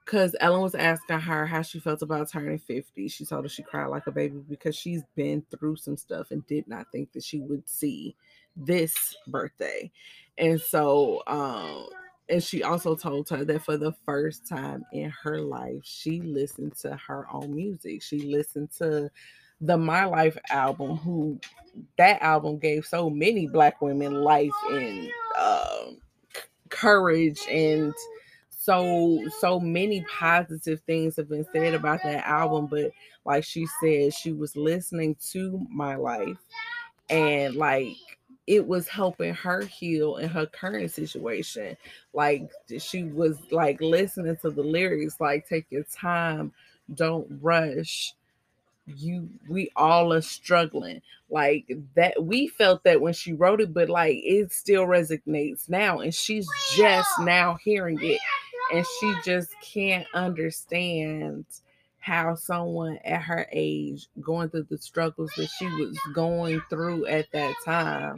because Ellen was asking her how she felt about turning 50. She told her she cried like a baby because she's been through some stuff and did not think that she would see this birthday. And so, um, and she also told her that for the first time in her life, she listened to her own music. She listened to the My Life album, who that album gave so many black women life and uh, courage and so so many positive things have been said about that album but like she said she was listening to my life and like it was helping her heal in her current situation. Like she was like listening to the lyrics like take your time don't rush. You we all are struggling. Like that we felt that when she wrote it but like it still resonates now and she's just now hearing it and she just can't understand how someone at her age going through the struggles that she was going through at that time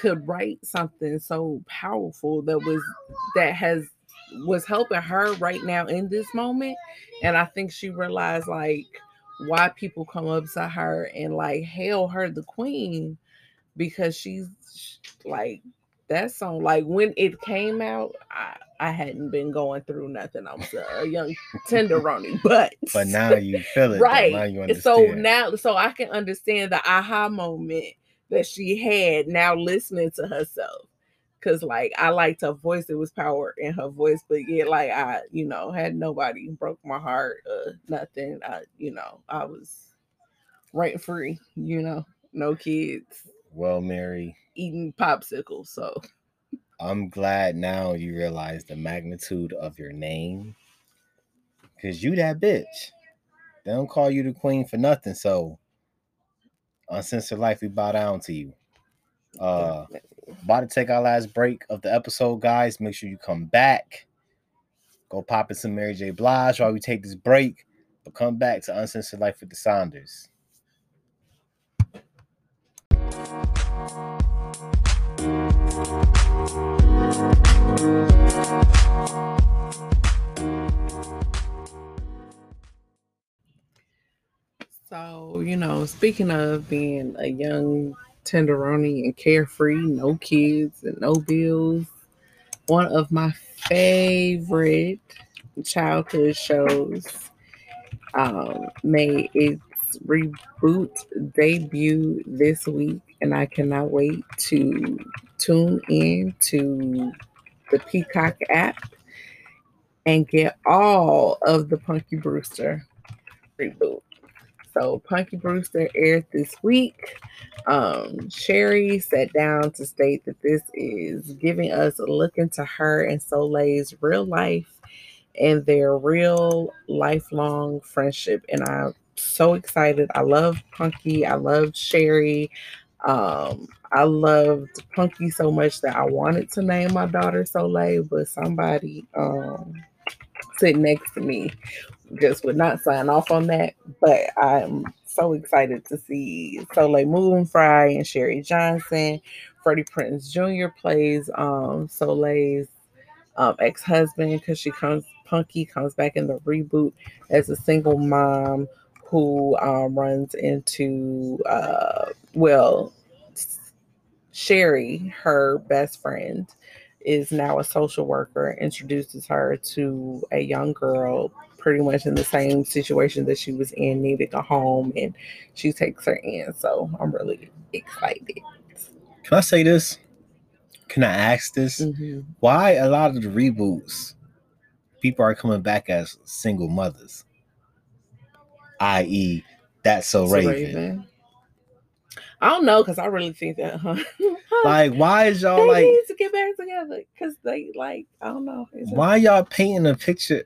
could write something so powerful that was that has was helping her right now in this moment. And i think she realized like why people come up to her and like hail her the queen because she's like that song like when it came out I, I hadn't been going through nothing. I was a young tenderoni, but but now you feel it, right? Now so now, so I can understand the aha moment that she had now listening to herself. Cause like I liked her voice, it was power in her voice, but yet like I, you know, had nobody broke my heart, uh, nothing. I, you know, I was rent free, you know, no kids. Well, Mary, eating popsicles, so I'm glad now you realize the magnitude of your name. Cause you that bitch. They don't call you the queen for nothing. So uncensored life, we bow down to you. Uh about to take our last break of the episode, guys. Make sure you come back. Go pop in some Mary J. Blige while we take this break. But come back to Uncensored Life with the Saunders. So, you know, speaking of being a young tenderoni and carefree, no kids and no bills, one of my favorite childhood shows um, made its reboot debut this week, and I cannot wait to tune in to the Peacock app and get all of the Punky Brewster reboot. So Punky Brewster aired this week. Um, Cherie sat down to state that this is giving us a look into her and Soleil's real life and their real lifelong friendship. And I'm so excited. I love Punky. I love Cherie. Um, I loved Punky so much that I wanted to name my daughter Soleil, but somebody um sitting next to me just would not sign off on that. But I'm so excited to see Soleil Moon Frye and Cherie Johnson. Freddie Prinze Jr. plays um Soleil's um, ex-husband because she comes Punky comes back in the reboot as a single mom who um, runs into uh, well Cherie, her best friend, is now a social worker, introduces her to a young girl pretty much in the same situation that she was in, needing a home, and she takes her in. So I'm really excited. Can I say this? Can I ask this? Mm-hmm. Why a lot of the reboots, people are coming back as single mothers, i.e., that's so So Raven. Raven. I don't know because I really think that huh? Like, why is y'all they like? need to get back together because they like I don't know Why y'all painting a picture?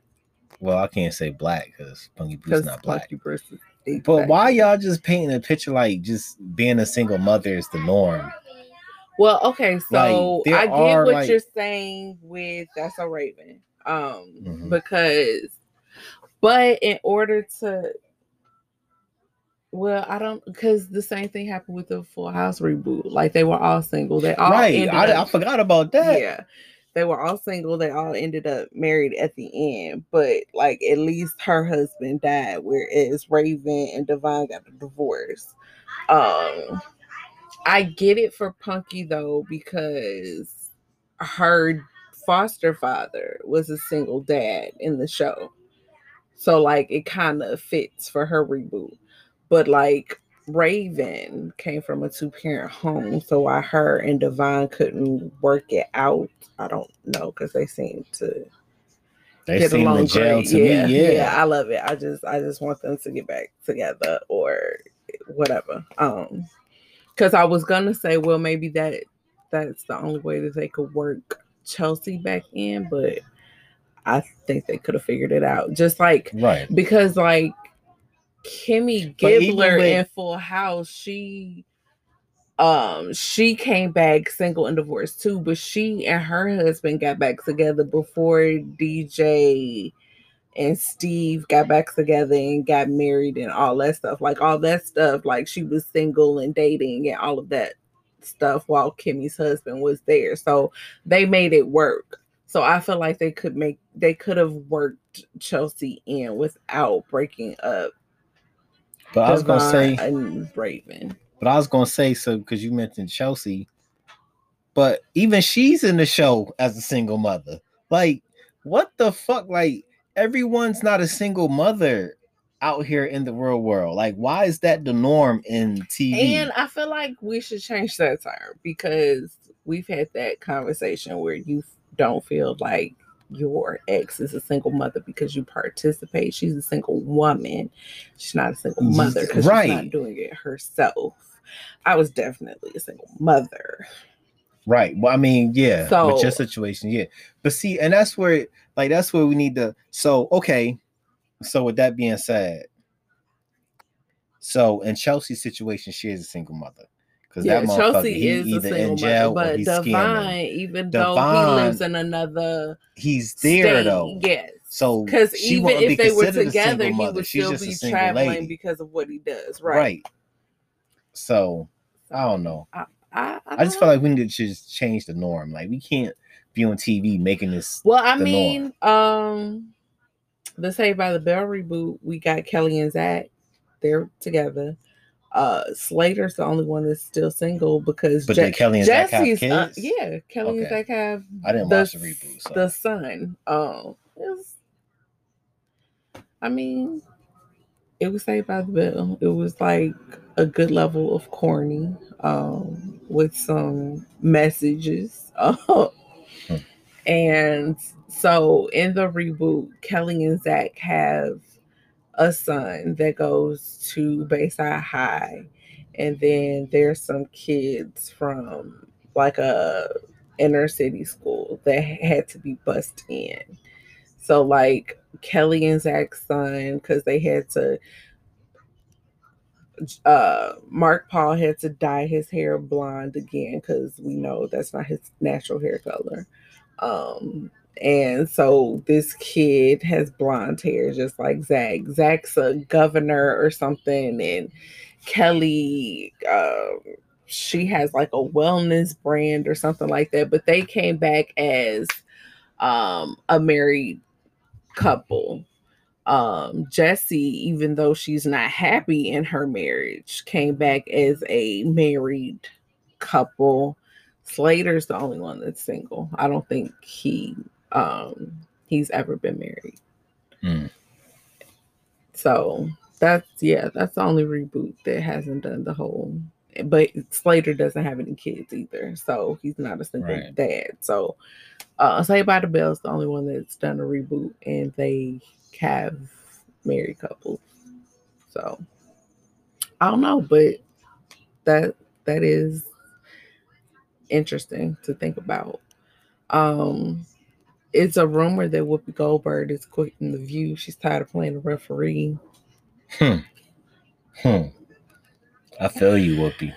Well, I can't say black because Punky because not black. Punky Brewster. is But why y'all just painting a picture like just being a single mother is the norm? Well, okay, so there I get what like- you're saying with that's a Raven. Um Mhm. because but in order to well, I don't because the same thing happened with the Full House reboot. Like they were all single. They all right. I, I forgot about that. Yeah. They were all single. They all ended up married at the end. But like at least her husband died, whereas Raven and Devon got a divorce. Um I get it for Punky though, because her foster father was a single dad in the show. So like it kind of fits for her reboot. But like Raven came from a two parent home, so why her and Devon couldn't work it out, I don't know because they seem to They get seem along great. to yeah, me. Yeah. I love it. I just I just want them to get back together or whatever. Um, because I was gonna say, well, maybe that that's the only way that they could work Chelsea back in, but I think they could have figured it out. Just like Right. because like Kimmy Gibbler with- in Full House, she um she came back single and divorced too, but she and her husband got back together before DJ and Steve got back together and got married and all that stuff. Like all that stuff, like she was single and dating and all of that stuff while Kimmy's husband was there. So they made it work. So I feel like they could make they could have worked Chelsea in without breaking up. But I was gonna say, and Raven. but I was gonna say so because you mentioned Chelsea, but even she's in the show as a single mother. Like, what the fuck? Like, everyone's not a single mother out here in the real world. Like, why is that the norm in TV? And I feel like we should change that term because we've had that conversation where you don't feel like your ex is a single mother because you participate. She's a single woman. She's not a single mother because she's not doing it herself. I was definitely a single mother. Right. Well, I mean, yeah. with So- your situation, yeah. But see, and that's where, like, that's where we need to. So, okay. So, with that being said, so in Chelsea's situation, she is a single mother because Yeah, that motherfucker Chelsea he is either in jail mother, or but he's Devon, scamming. even though he lives in another He's there state, though. yes. So Because even wouldn't be if they were considered a single together, he would She's still just be traveling lady. because of what he does, right. right? So I don't know. I, I, I just feel like we need to just change the norm. Like we can't be on TV making this. Well, I mean, um, the Saved by the Bell reboot, we got Kelly and Zach. They're together. Uh, Slater's the only one that's still single because But Je- Kelly and Zach have Jesse's, uh, yeah, Kelly and Zach have I didn't the, watch the reboot. So. the son. Um, was, I mean, it was Saved by the Bell. It was like a good level of corny, um, with some messages. Uh, and so in the reboot, Kelly and Zach have a son that goes to Bayside High, and then there's some kids from like a inner city school that had to be bussed in. So like Kelly and Zach's son, because they had to uh Mark Paul had to dye his hair blonde again because we know that's not his natural hair color. Um and so this kid has blonde hair just like Zach. Zach's a governor or something, and Kelly um she has like a wellness brand or something like that. But they came back as um a married couple um Jessie, even though she's not happy in her marriage, came back as a married couple. Slater's the only one that's single. I don't think he um he's ever been married. Hmm. So that's yeah, that's the only reboot that hasn't done the whole but Slater doesn't have any kids either, so he's not a single Right. dad. So uh Saved by the Bell is the only one that's done a reboot and they have married couples. So I don't know, but that that is interesting to think about. Um it's a rumor that Whoopi Goldberg is quitting the view. She's tired of playing the referee. Hmm. Hmm. I feel you, Whoopi.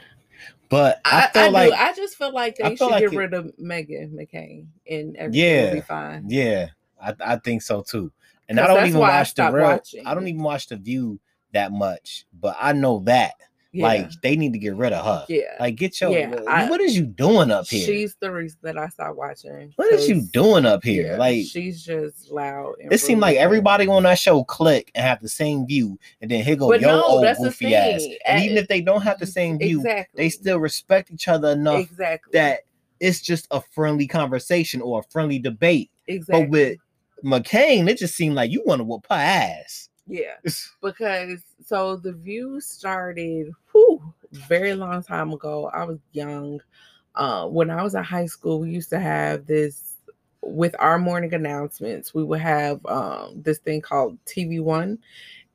But I, I, feel I, like do. I just feel like they feel should like get it- rid of Meghan McCain and everything Yeah. will be fine. Yeah, I, I think so too. And I don't even watch the real. watching. I don't even watch the View that much, but I know that Yeah. like they need to get rid of her. yeah. Like get your. Yeah, I- what is you doing up here? She's the reason that I stopped watching. What is you doing up here? yeah, like she's just loud. And it seemed like everybody on that show click and have the same view, and then here go But your no, old goofy ass. And Uh, even if they don't have the same view, exactly. they still respect each other enough exactly that it's just a friendly conversation or a friendly debate. exactly. But with McCain, it just seemed like you want to whoop her ass. Yeah, because so the view started whew, very long time ago. I was young. Uh, when I was in high school, we used to have this with our morning announcements. We would have um, this thing called TV One,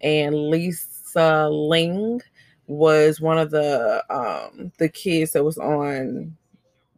and Lisa Ling was one of the um, the kids that was on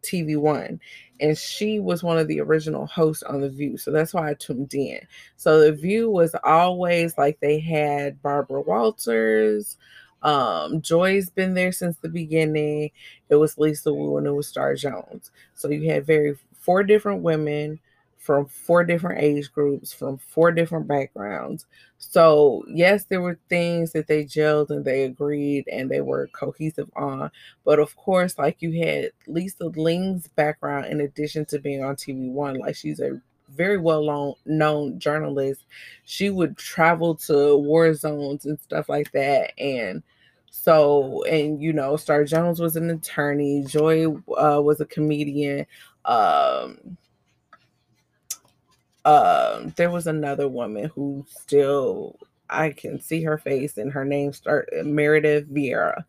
TV One, and she was one of the original hosts on The View. So that's why I tuned in. So The View was always like they had Barbara Walters. Um, Joy's been there since the beginning. It was Lisa Wu and it was Star Jones. So you had very four different women from four different age groups, from four different backgrounds. So yes, there were things that they gelled and they agreed and they were cohesive on. But of course, like you had Lisa Ling's background in addition to being on TV One, like she's a very well known journalist. She would travel to war zones and stuff like that. And so, and you know, Star Jones was an attorney, Joy uh, was a comedian. Um, um, there was another woman who still I can see her face and her name start Meredith Vieira.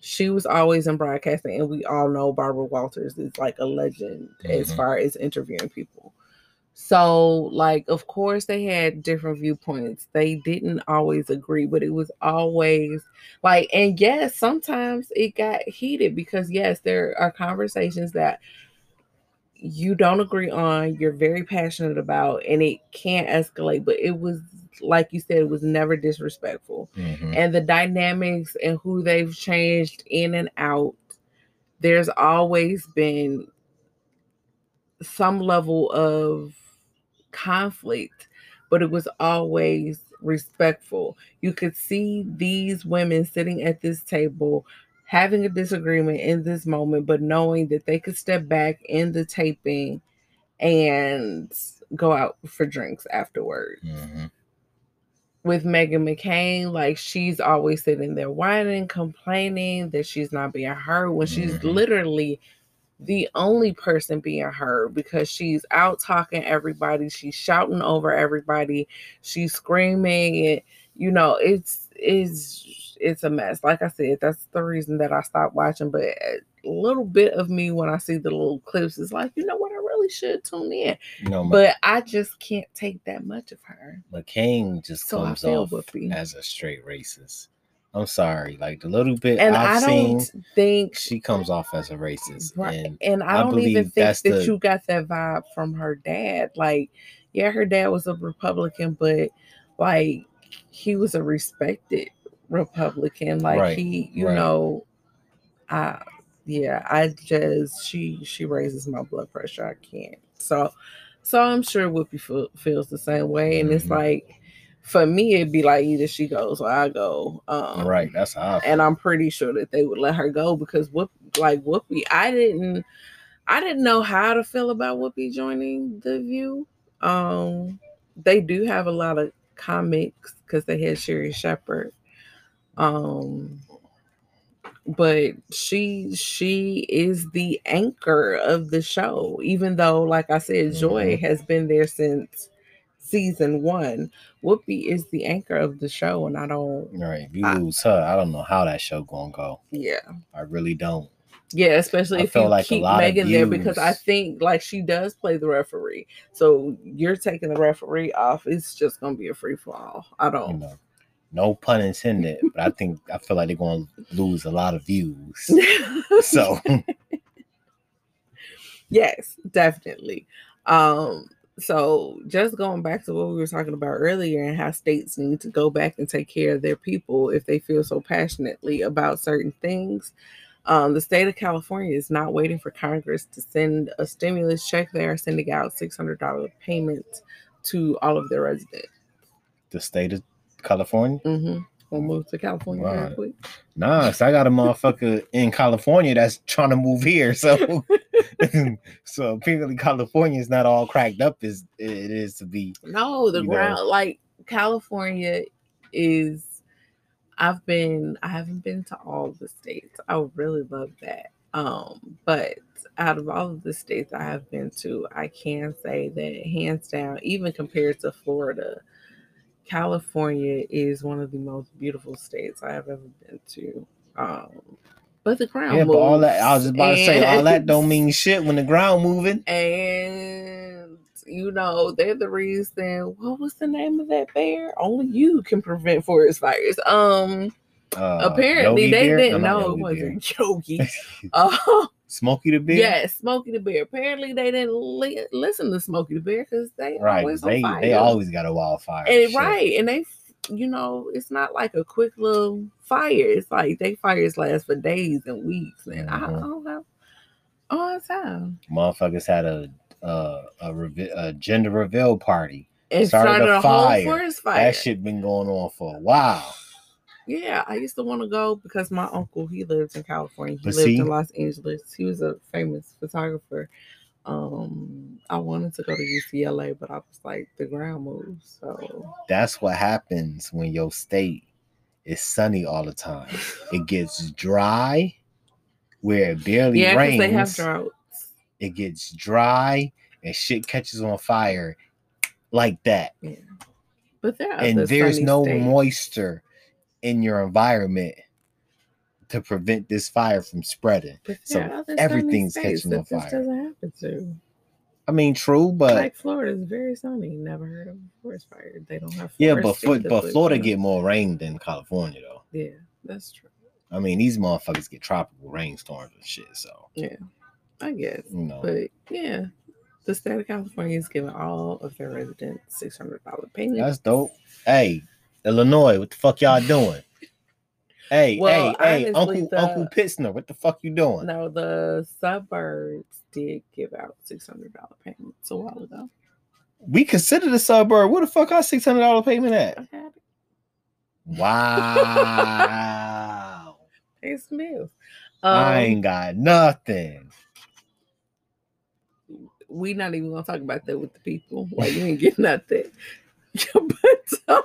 She was always in broadcasting, and we all know Barbara Walters is like a legend as Mhm. far as interviewing people. So, like, of course, they had different viewpoints. They didn't always agree, but it was always like, and yes, sometimes it got heated because, yes, there are conversations that you don't agree on, you're very passionate about, and it can't escalate, but it was, like you said, it was never disrespectful Mhm. and the dynamics and who they've changed in and out, there's always been some level of conflict, but it was always respectful. You could see these women sitting at this table having a disagreement in this moment, but knowing that they could step back in the taping and go out for drinks afterward. Mhm. with Meghan McCain, like she's always sitting there whining, complaining that she's not being heard when she's Mhm. literally the only person being heard because she's out talking everybody, she's shouting over everybody, she's screaming, and you know, it's it's it's a mess. Like I said, that's the reason that I stopped watching. But a little bit of me when I see the little clips is like, you know what, I really should tune in. You know, But I just can't take that much of her. McCain just So comes off Whoopi. as a straight racist. I'm sorry, like the little bit And I've I don't seen, think she comes off as a racist. Right. And And I I don't even think that the- you got that vibe from her dad. Like, yeah, her dad was a Republican, but like he was a respected Republican. Like Right, he, you right. know, I yeah, I just she she raises my blood pressure. I can't. So so I'm sure Whoopi feel, feels the same way. And it's Mhm. like for me it'd be like either she goes or I go. Um right, that's how and I'm pretty sure that they would let her go because Whoop like Whoopi, I didn't I didn't know how to feel about Whoopi joining the View. Um, they do have a lot of comics because they had Sherri Shepherd. Um, but she she is the anchor of the show, even though, like I said, Joy Mhm. has been there since season one. Whoopi is the anchor of the show, and I don't. right. If you I- lose her, I don't know how that show gonna go. Yeah, I really don't. Yeah, especially I if you like keep Meghan there because I think like she does play the referee. So you're taking the referee off. It's just gonna be a free fall. I don't. know, no pun intended, but I think I feel like they're gonna lose a lot of views. So yes, definitely. Um, so just going back to what we were talking about earlier and how states need to go back and take care of their people if they feel so passionately about certain things. Um, the state of California is not waiting for Congress to send a stimulus check. They are sending out $600 payments to all of their residents. the state of California. Mm-hmm. We'll move to California real Right. quick. Nah, so I got a motherfucker in California that's trying to move here. So, so apparently California is not all cracked up as it is to be. No, the You know. ground like California is I've been I haven't been to all the states. I really love that. Um, but out of all of the states I have been to, I can say that hands down, even compared to Florida, California is one of the most beautiful states I have ever been to. Um, but the ground Yeah, but all that I was just about to say, all that don't mean shit when the ground moving. and you know they're the reason what was the name of that bear only you can prevent forest fires um Uh, apparently Yogi they Bear? didn't No, know it wasn't yogi uh Smokey the Bear. yes smokey the bear apparently they didn't li- listen to smokey the bear because they right. always They they always got a wildfire. and right and they you know it's not like a quick little fire it's like they fires last for days and weeks and I, I don't know all the time Motherfuckers had a uh, a, reve- a gender reveal party. Started started, a a fire. whole forest fire That shit been going on for a while. Yeah, I used to want to go because my uncle he lived in California. He But lived see- in Los Angeles. He was a famous photographer. Um, I wanted to go to UCLA, but I was like, the ground moves. So That's what happens when your state is sunny all the time. It gets dry where it barely yeah, rains. they have droughts. it gets dry and shit catches on fire like that. Yeah, but there are and there's no states. moisture in your environment to prevent this fire from spreading. So there are other sunny everything's catching on that this fire. doesn't happen to. I mean, true, but like Florida is very sunny. Never heard of a forest fire. They don't have yeah, but either, but Florida you know. get more rain than California though. yeah, that's true. I mean, these motherfuckers get tropical rainstorms and shit. So yeah, I guess. you know, But yeah, the state of California is giving all of their residents six hundred dollar payments. that's dope. Hey, Illinois, what the fuck y'all doing? Hey, Well, hey, hey, Uncle the- Uncle Pritzker, what the fuck you doing? No, the suburbs did give out six hundred dollar payments a while ago. We consider the suburb. Where the fuck our six hundred dollar payment at? I. Wow. Hey Smith. I Um, ain't got nothing. we not even gonna talk about that with the people. Like you ain't get nothing. but um,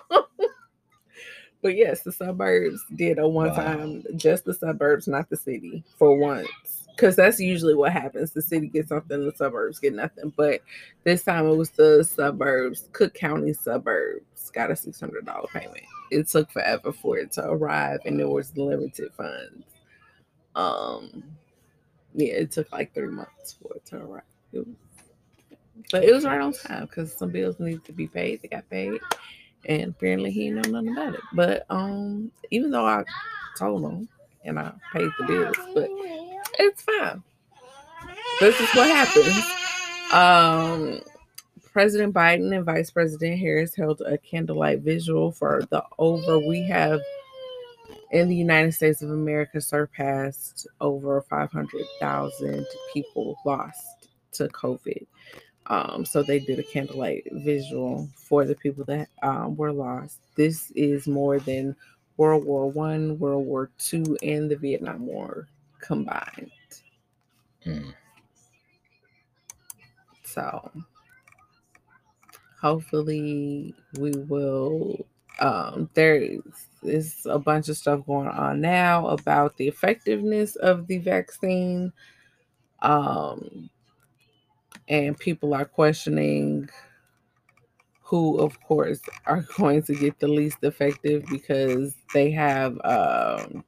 But yes, the suburbs did a one Wow. time, just the suburbs, not the city, for once. Because that's usually what happens. The city gets something, the suburbs get nothing. But this time it was the suburbs, Cook County suburbs, got a six hundred dollar payment. It took forever for it to arrive, and there was limited funds. Um, yeah, it took like three months for it to arrive. It was, but it was right on time because some bills needed to be paid. They got paid, and apparently he didn't know nothing about it. But um, even though I told him and I paid the bills, but it's fine. This is what happens. Um, President Biden and Vice President Harris held a candlelight visual for the over we have in the United States of America surpassed over 500,000 people lost to COVID. Um, so they did a candlelight visual for the people that um, were lost. This is more than World War One, World War Two, and the Vietnam War combined. Mm. So hopefully we will um there is a bunch of stuff going on now about the effectiveness of the vaccine. Um and people are questioning who of course are going to get the least effective because they have um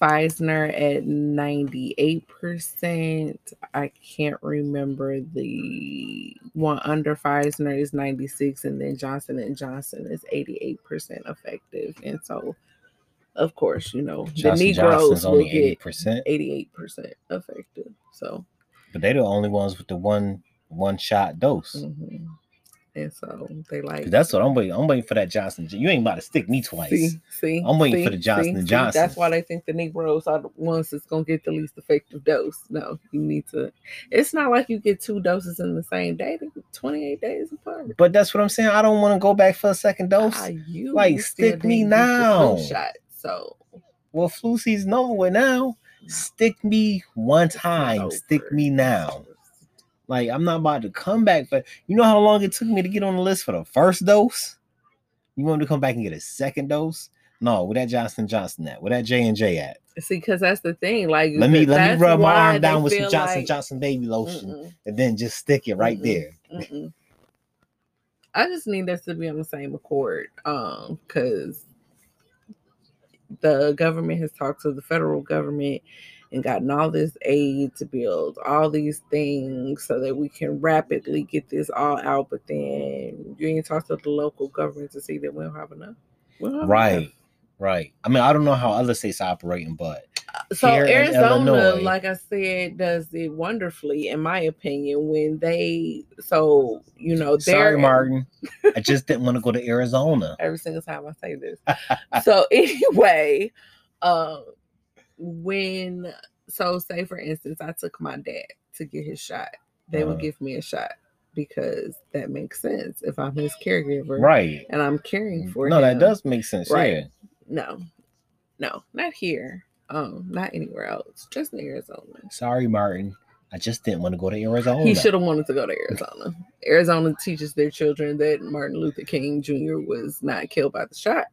Pfizer at 98%. I can't remember the one under Pfizer is 96 and then Johnson and Johnson is 88% effective. And so of course, you know, Johnson the Negroes will get 88% effective. So but they're the only ones with the one one shot dose. mhm. and so they like That's what I'm waiting. I'm waiting for that Johnson. You ain't about to stick me twice. See, see, I'm waiting for the Johnson see, see? That's why they think the Negroes are the ones that's gonna get the least effective dose. No, you need to. It's not like you get two doses in the same day. They get 28 days apart. But that's what I'm saying. I don't want to go back for a second dose. Ah, you like, stick me didn't get your flu now. Shot, so Well, flu season over with now. Stick me one time. Stick me now. Like I'm not about to come back. But you know how long it took me to get on the list for the first dose? You want me to come back and get a second dose? No, where that Johnson Johnson at? Where that J and J at? See, because that's the thing. Like, Let me let me rub my arm down with some Johnson like- Johnson baby lotion Mm-mm. and then just stick it right Mm-mm. there. Mm-mm. I just need us to be on the same accord. Um, because the government has talked to the federal government and gotten all this aid to build all these things so that we can rapidly get this all out. But then you ain't talked to the local government to see that we don't have enough. Don't have Right. enough. Right. I mean, I don't know how other states are operating, but So Arizona, like I said, does it wonderfully, in my opinion. When they, so you know, sorry, Martin. I just didn't want to go to Arizona. every single time I say this. so anyway, um, when so say for instance, I took my dad to get his shot, they would Uh. give me a shot because that makes sense if I'm his caregiver, Right. And I'm caring for No, him. that does make sense. Right. Yeah. No, no, not here. Um, not anywhere else. Just in Arizona. Sorry, Martin. I just didn't want to go to Arizona. He should have wanted to go to Arizona. Arizona teaches their children that Martin Luther King Jr. was not killed by the shot.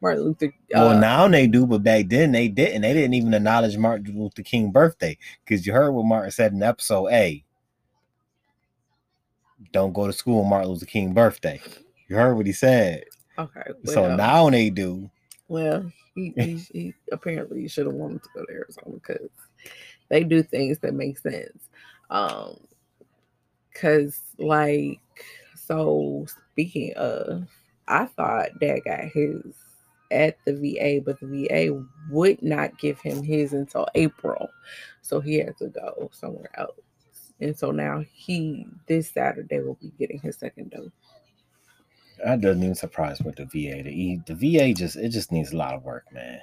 Martin Luther. Well, uh, now they do, but back then they didn't. They didn't even acknowledge Martin Luther King birthday because you heard what Martin said in episode A. Don't go to school on Martin Luther King birthday. You heard what he said. Okay. so now they do. Well, he, he, he apparently should have wanted to go to Arizona because they do things that make sense. Um, cause like, so speaking of, I thought Dad got his at the VA, but the VA would not give him his until April, so he had to go somewhere else. And so now he this Saturday will be getting his second dose. That doesn't even surprise with the VA. The, E- the VA just it just needs a lot of work, man.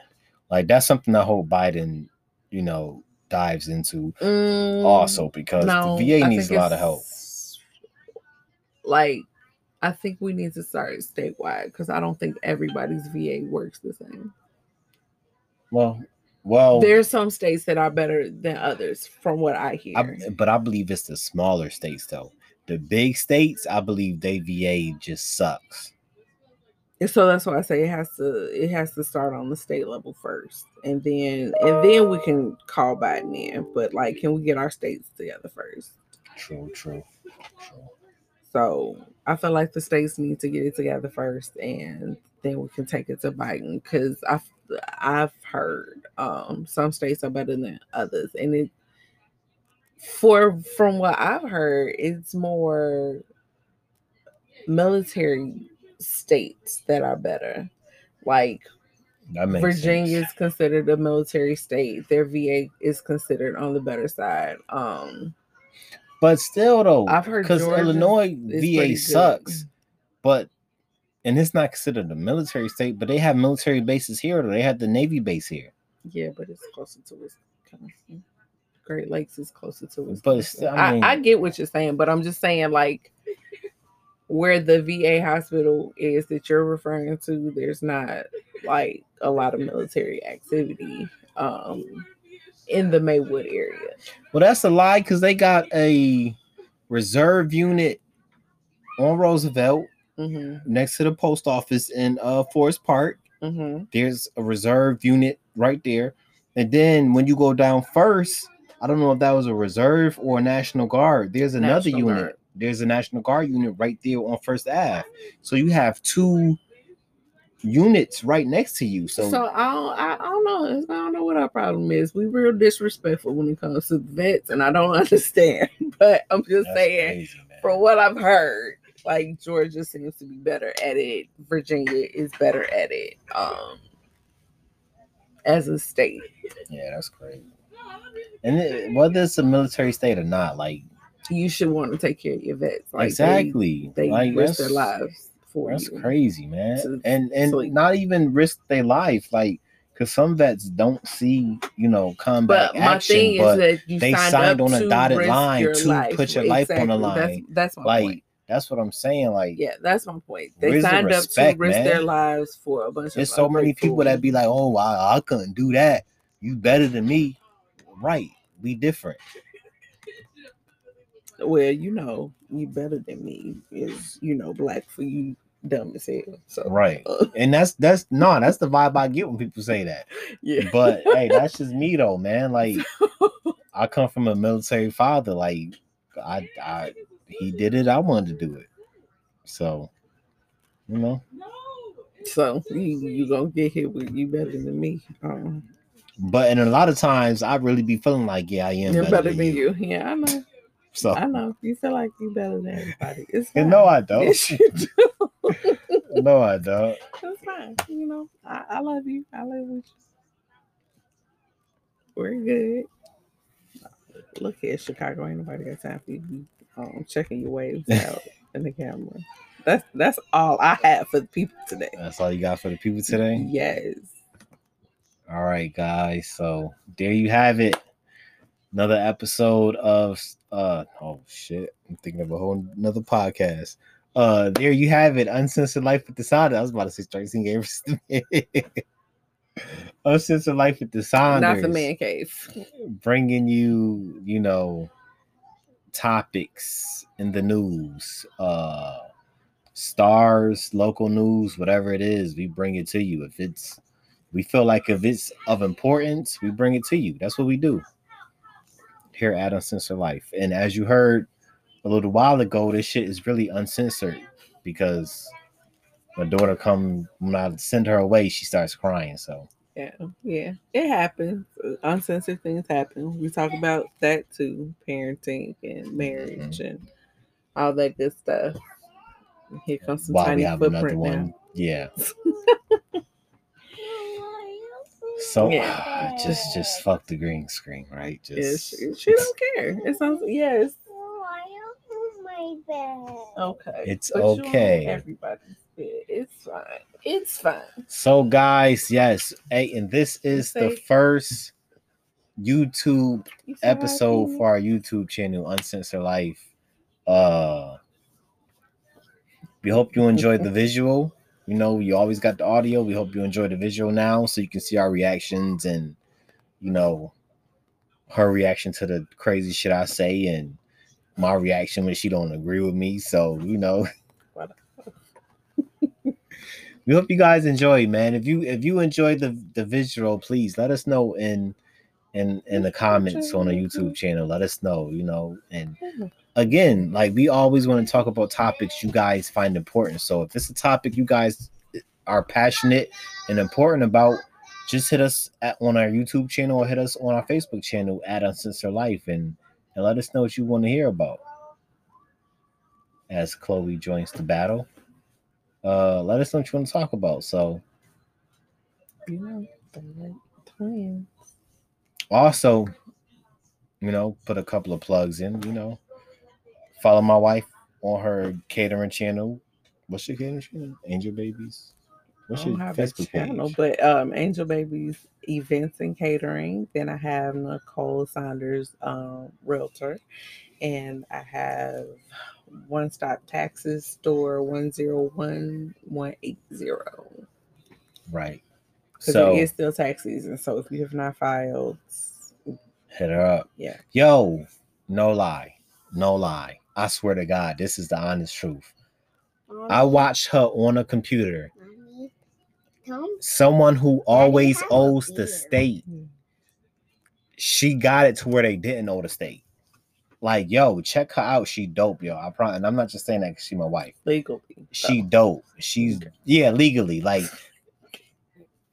Like that's something I hope Biden, you know, dives into Mm, also because No, the VA needs a lot of help. Like, I think we need to start statewide because I don't think everybody's VA works the same. Well, well, There's some states that are better than others, from what I hear. I, but I believe it's the smaller states though. The big states, I believe they VA just sucks. And so that's why I say it has to it has to start on the state level first, and then and then we can call Biden in. But like, can we get our states together first? True, true, true. So I feel like the states need to get it together first, and then we can take it to Biden. Because I've I've heard um, some states are better than others, and it for from what I've heard, it's more military states that are better. Like Virginia sense. is considered a military state. Their VA is considered on the better side. Um, But still, though, I've heard because Illinois VA good. sucks, but and it's not considered a military state, but they have military bases here. Or they have the Navy base here. Yeah, but it's closer to Wisconsin. Great Lakes is closer to Wisconsin. But still- I I, mean- I get what you're saying, but I'm just saying like where the VA hospital is that you're referring to, there's not like a lot of military activity um in the Maywood area. Well, that's a lie because they got a reserve unit on Roosevelt hmm next to the post office in uh Forest Park. hmm There's a reserve unit right there, and then when you go down first, I don't know if that was a reserve or a National Guard. There's another National unit. Guard. There's a National Guard unit right there on First Ave. So you have two units right next to you. So, So, I don't I, I don't know. I don't know what our problem is. We real disrespectful when it comes to vets, and I don't understand. But I'm just that's saying crazy, from what I've heard, like Georgia seems to be better at it. Virginia is better at it. Um, as a state, Yeah, that's crazy. And it, whether it's a military state or not, like you should want to take care of your vets. Like exactly, they, they like risk their lives for That's you. crazy, man. To and and sleep. not even risk their life, like because some vets don't see, you know, combat But my action, thing is but that you they signed, signed up on a dotted line to put your life on the line. That's, that's my like point. that's what I'm saying. Like, Yeah, that's my point. They Where's the signed up to respect, risk their lives for a bunch of. there's so many people that be like, "Oh, I, I couldn't do that. You better than me." Right? We different. Well, you know, you better than me is you know black for you dumb as hell. So Right. uh, And that's that's no, that's the vibe I get when people say that. yeah, But hey, that's just me though, man. Like I come from a military father. Like I, I, he did it. I wanted to do it. So, you know. so you you gonna get hit with you better than me. Um, But and a lot of times, I really be feeling like, yeah, I am you're better, than, you. Yeah, I know. So, I know. You feel like you better than everybody. It's you fine. know, I don't. Yes, you do. no, I don't. It's fine. You know, I, I love you. I live with you. We're good. Look here, Chicago. Ain't nobody got time for you. to be, Um, checking your waves out in the camera. That's that's all I have for the people today. That's all you got for the people today. Yes. All right, guys. So there you have it. Another episode of uh oh shit. I'm thinking of a whole another podcast. Uh there you have it. Uncensored Life with the Saunders. I was about to say Tracy Gavers. Uncensored Life with the Saunders. Not the man cave. Bringing you, you know, topics in the news. Uh stars, local news, whatever it is, we bring it to you. If it's we feel like if it's of importance, we bring it to you. That's what we do here at Uncensored Life. And as you heard a little while ago, this shit is really uncensored because my daughter come when I send her away, she starts crying. So Yeah, yeah, it happens. Uncensored things happen. We talk about that too, parenting and marriage mm-hmm. and all that good stuff. Here comes some while we tiny footprint one, now. yeah. So Yeah. just just fuck the green screen, right? Yeah, Just she, she don't care. It sounds yes. Okay, It's But okay. Everybody's bed. It's fine. It's fine. So, guys, yes, hey, and this is the first YouTube You say hi, episode for our YouTube channel, Uncensored Life. Uh, we hope you enjoyed the visual. You know, you always got the audio. We hope you enjoy the visual now, so you can see our reactions and, you know, her reaction to the crazy shit I say and my reaction when she don't agree with me. So, you know. we hope you guys enjoy, man. If you if you enjoyed the the visual, please let us know in in in the comments on the YouTube channel. Let us know, you know, and again, like we always want to talk about topics you guys find important. So if it's a topic you guys are passionate and important about, just hit us at, on our YouTube channel or hit us on our Facebook channel at Uncensored Life and, and let us know what you want to hear about. As Chloe joins the battle, uh, let us know what you want to talk about. So, You know, also, you know, put a couple of plugs in. You know, follow my wife on her catering channel. What's your catering channel? Angel Babies. What's I your don't have a Facebook channel, page? but um, Angel Babies events and catering. Then I have Nicole Saunders, um, realtor, and I have One Stop Taxes Store one zero one one eight zero. Right. Because So it is still tax season, so if you have not filed, hit her up. yeah, Yo, no lie, no lie. I swear to God, this is the honest truth. I watched her on a computer. Someone who always have owes the state. Mm. She got it to where they didn't owe the state. Like, yo, check her out. She dope, yo. I promise. And I'm not just saying that because she my wife. legally. She dope. She's Okay. yeah, legally. Like,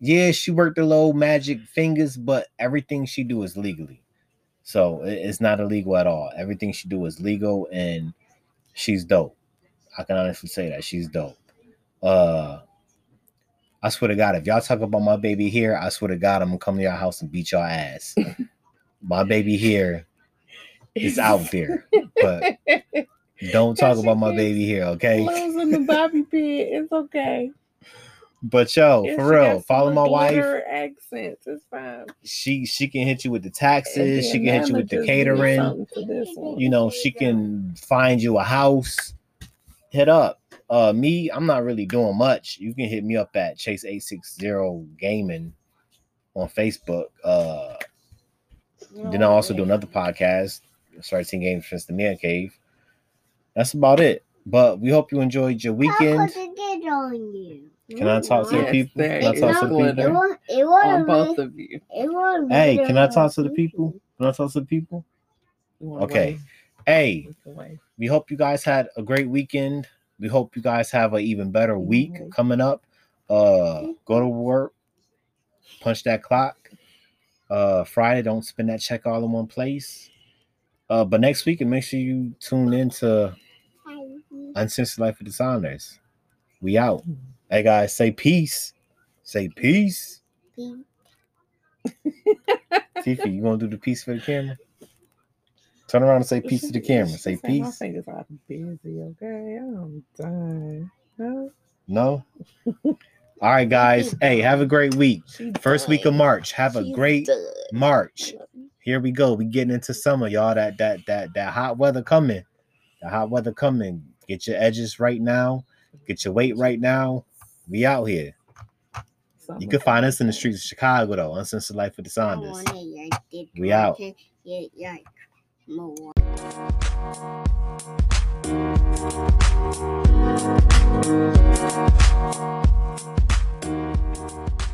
yeah, she worked the low magic fingers, but everything she do is legally. So it's not illegal at all. Everything she do is legal, and she's dope. I can honestly say that she's dope. Uh, I swear to God, if y'all talk about my baby here, I swear to God, I'm gonna come to your house and beat your ass. my baby here is out there, but don't talk about my baby here, okay? Clothes in the bobby pin. It's okay. But yo, If for real, follow my wife. glitter Accents. It's fine. She she can hit you with the taxes. She can hit you with the catering. something to this one. You know, she can find you a house. Hit up. Uh, me, I'm not really doing much. You can hit me up at Chase eight six zero Gaming on Facebook. Uh, then I also do another podcast, Starting Games since the Man Cave. That's about it. But we hope you enjoyed your How weekend. Could it get on you? Can I talk to the people? Can I talk to the glitter. It people? won't. It on won't. both of you. It won't. Hey, can I talk to the people? Can I talk to the people? Okay. wave? Hey, We we hope you guys had a great weekend. We hope you guys have an even better week coming up. Uh go to work, punch that clock. Uh Friday, don't spend that check all in one place. Uh but next week and make sure you tune in to Hi. Uncensored Life of Dishonors. We out. Hey guys, say peace. Say peace. Peace. Fifi, you gonna do the peace for the camera? Turn around and say peace to the camera. Say said My peace. fingers are busy. Okay, I'm done. No, No? All right, guys. Hey, have a great week. First week of. March. Have a great. March. Here we go. We getting into summer, y'all. That that that that hot weather coming. The hot weather coming. Get your edges right now. Get your weight right now. We out here. Something you can find us in the streets of Chicago though. Uncensored Life with the Saunders. We out. Thank you.